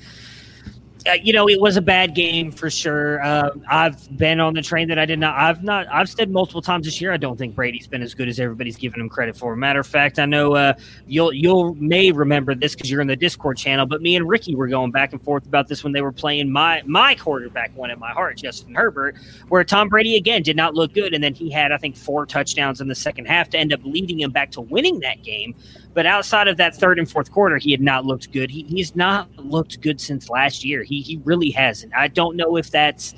uh, you know, it was a bad game for sure. Uh, I've been on the train that I did not. I've not. I've said multiple times this year. I don't think Brady's been as good as everybody's giving him credit for. Matter of fact, I know uh, you'll you'll may remember this because you're in the Discord channel. But me and Ricky were going back and forth about this when they were playing my my quarterback one in my heart, Justin Herbert, where Tom Brady again did not look good, and then he had I think four touchdowns in the second half to end up leading him back to winning that game. But outside of that third and fourth quarter, he had not looked good. He, he's not looked good since last year. He, he really hasn't. I don't know if that's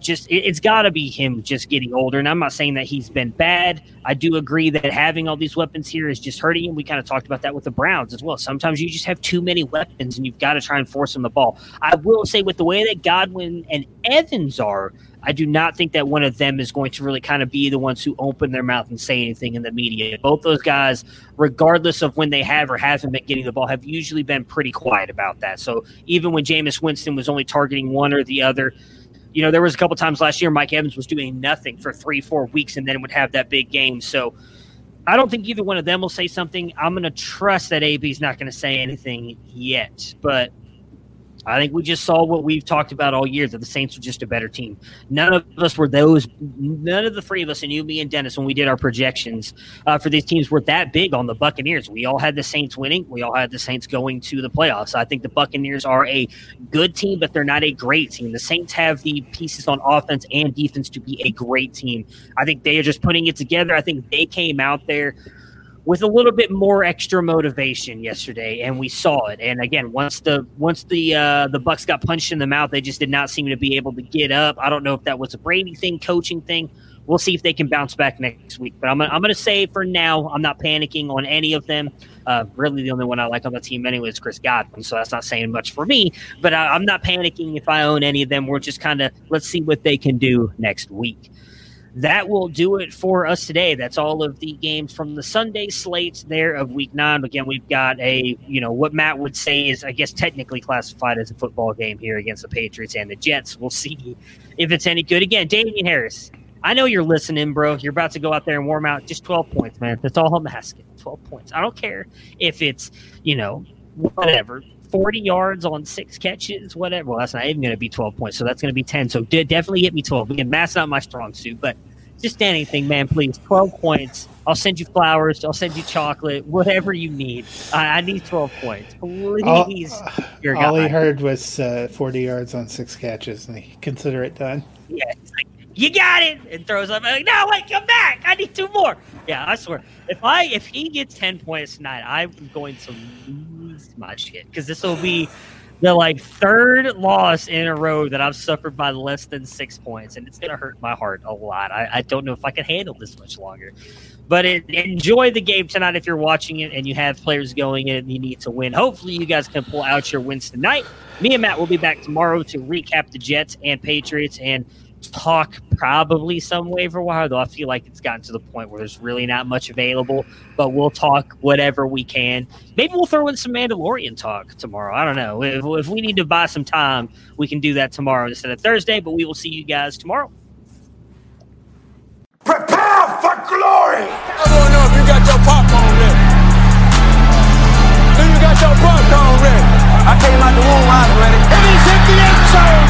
just, it, has got to be him just getting older. And I'm not saying that he's been bad. I do agree that having all these weapons here is just hurting him. We kind of talked about that with the Browns as well. Sometimes you just have too many weapons and you've got to try and force him the ball. I will say, with the way that Godwin and Evans are, I do not think that one of them is going to really kind of be the ones who open their mouth and say anything in the media. Both those guys, regardless of when they have or haven't been getting the ball, have usually been pretty quiet about that. So even when Jameis Winston was only targeting one or the other, you know, there was a couple times last year Mike Evans was doing nothing for three, four weeks and then would have that big game. So I don't think either one of them will say something. I'm going to trust that AB is not going to say anything yet, but I think we just saw what we've talked about all year that the Saints were just a better team. None of us were those, none of the three of us, and you, me, and Dennis, when we did our projections uh, for these teams, were that big on the Buccaneers. We all had the Saints winning. We all had the Saints going to the playoffs. I think the Buccaneers are a good team, but they're not a great team. The Saints have the pieces on offense and defense to be a great team. I think they are just putting it together. I think they came out there with a little bit more extra motivation yesterday, and we saw it. And again, once the once the uh, the Bucs got punched in the mouth, they just did not seem to be able to get up. I don't know if that was a Brady thing, coaching thing. We'll see if they can bounce back next week. But I'm I'm going to say for now, I'm not panicking on any of them. Uh, really, the only one I like on the team anyway is Chris Godwin, so that's not saying much for me. But I, I'm not panicking if I own any of them. We're just kind of let's see what they can do next week that will do it for us today. That's all of the games from the Sunday slates there of week nine. Again, we've got a, you know, what Matt would say is, I guess, technically classified as a football game here against the Patriots and the Jets. We'll see if it's any good. Again, Damien Harris, I know you're listening, bro. You're about to go out there and warm out. Just 12 points, man. That's all I'm asking. 12 points. I don't care if it's, you know, whatever. 40 yards on six catches, whatever. Well, that's not even going to be 12 points, so that's going to be 10. So d- definitely hit me 12. Again, math's not my strong suit, but just anything, man, please. 12 points. I'll send you flowers. I'll send you chocolate, whatever you need. I, I need 12 points. Please. All, all he heard was uh, 40 yards on six catches, and he consider it done. Yeah, like, you got it, and throws up. Like, no, wait, come back. I need two more. Yeah, I swear. If I if he gets 10 points tonight, I'm going to lose my shit because this will be the like third loss in a row that I've suffered by less than six points, and it's gonna hurt my heart a lot. I, I don't know if I can handle this much longer. But it, enjoy the game tonight if you're watching it and you have players going in and you need to win. Hopefully, you guys can pull out your wins tonight. Me and Matt will be back tomorrow to recap the Jets and Patriots and talk probably some waiver wire, though I feel like it's gotten to the point where there's really not much available. But we'll talk whatever we can. Maybe we'll throw in some Mandalorian talk tomorrow. I don't know. If, if we need to buy some time, we can do that tomorrow instead of Thursday. But we will see you guys tomorrow. Prepare for glory! I don't know if you got your popcorn ready. Do you got your popcorn ready? I came out the womb, I was ready. And he's hit the end zone!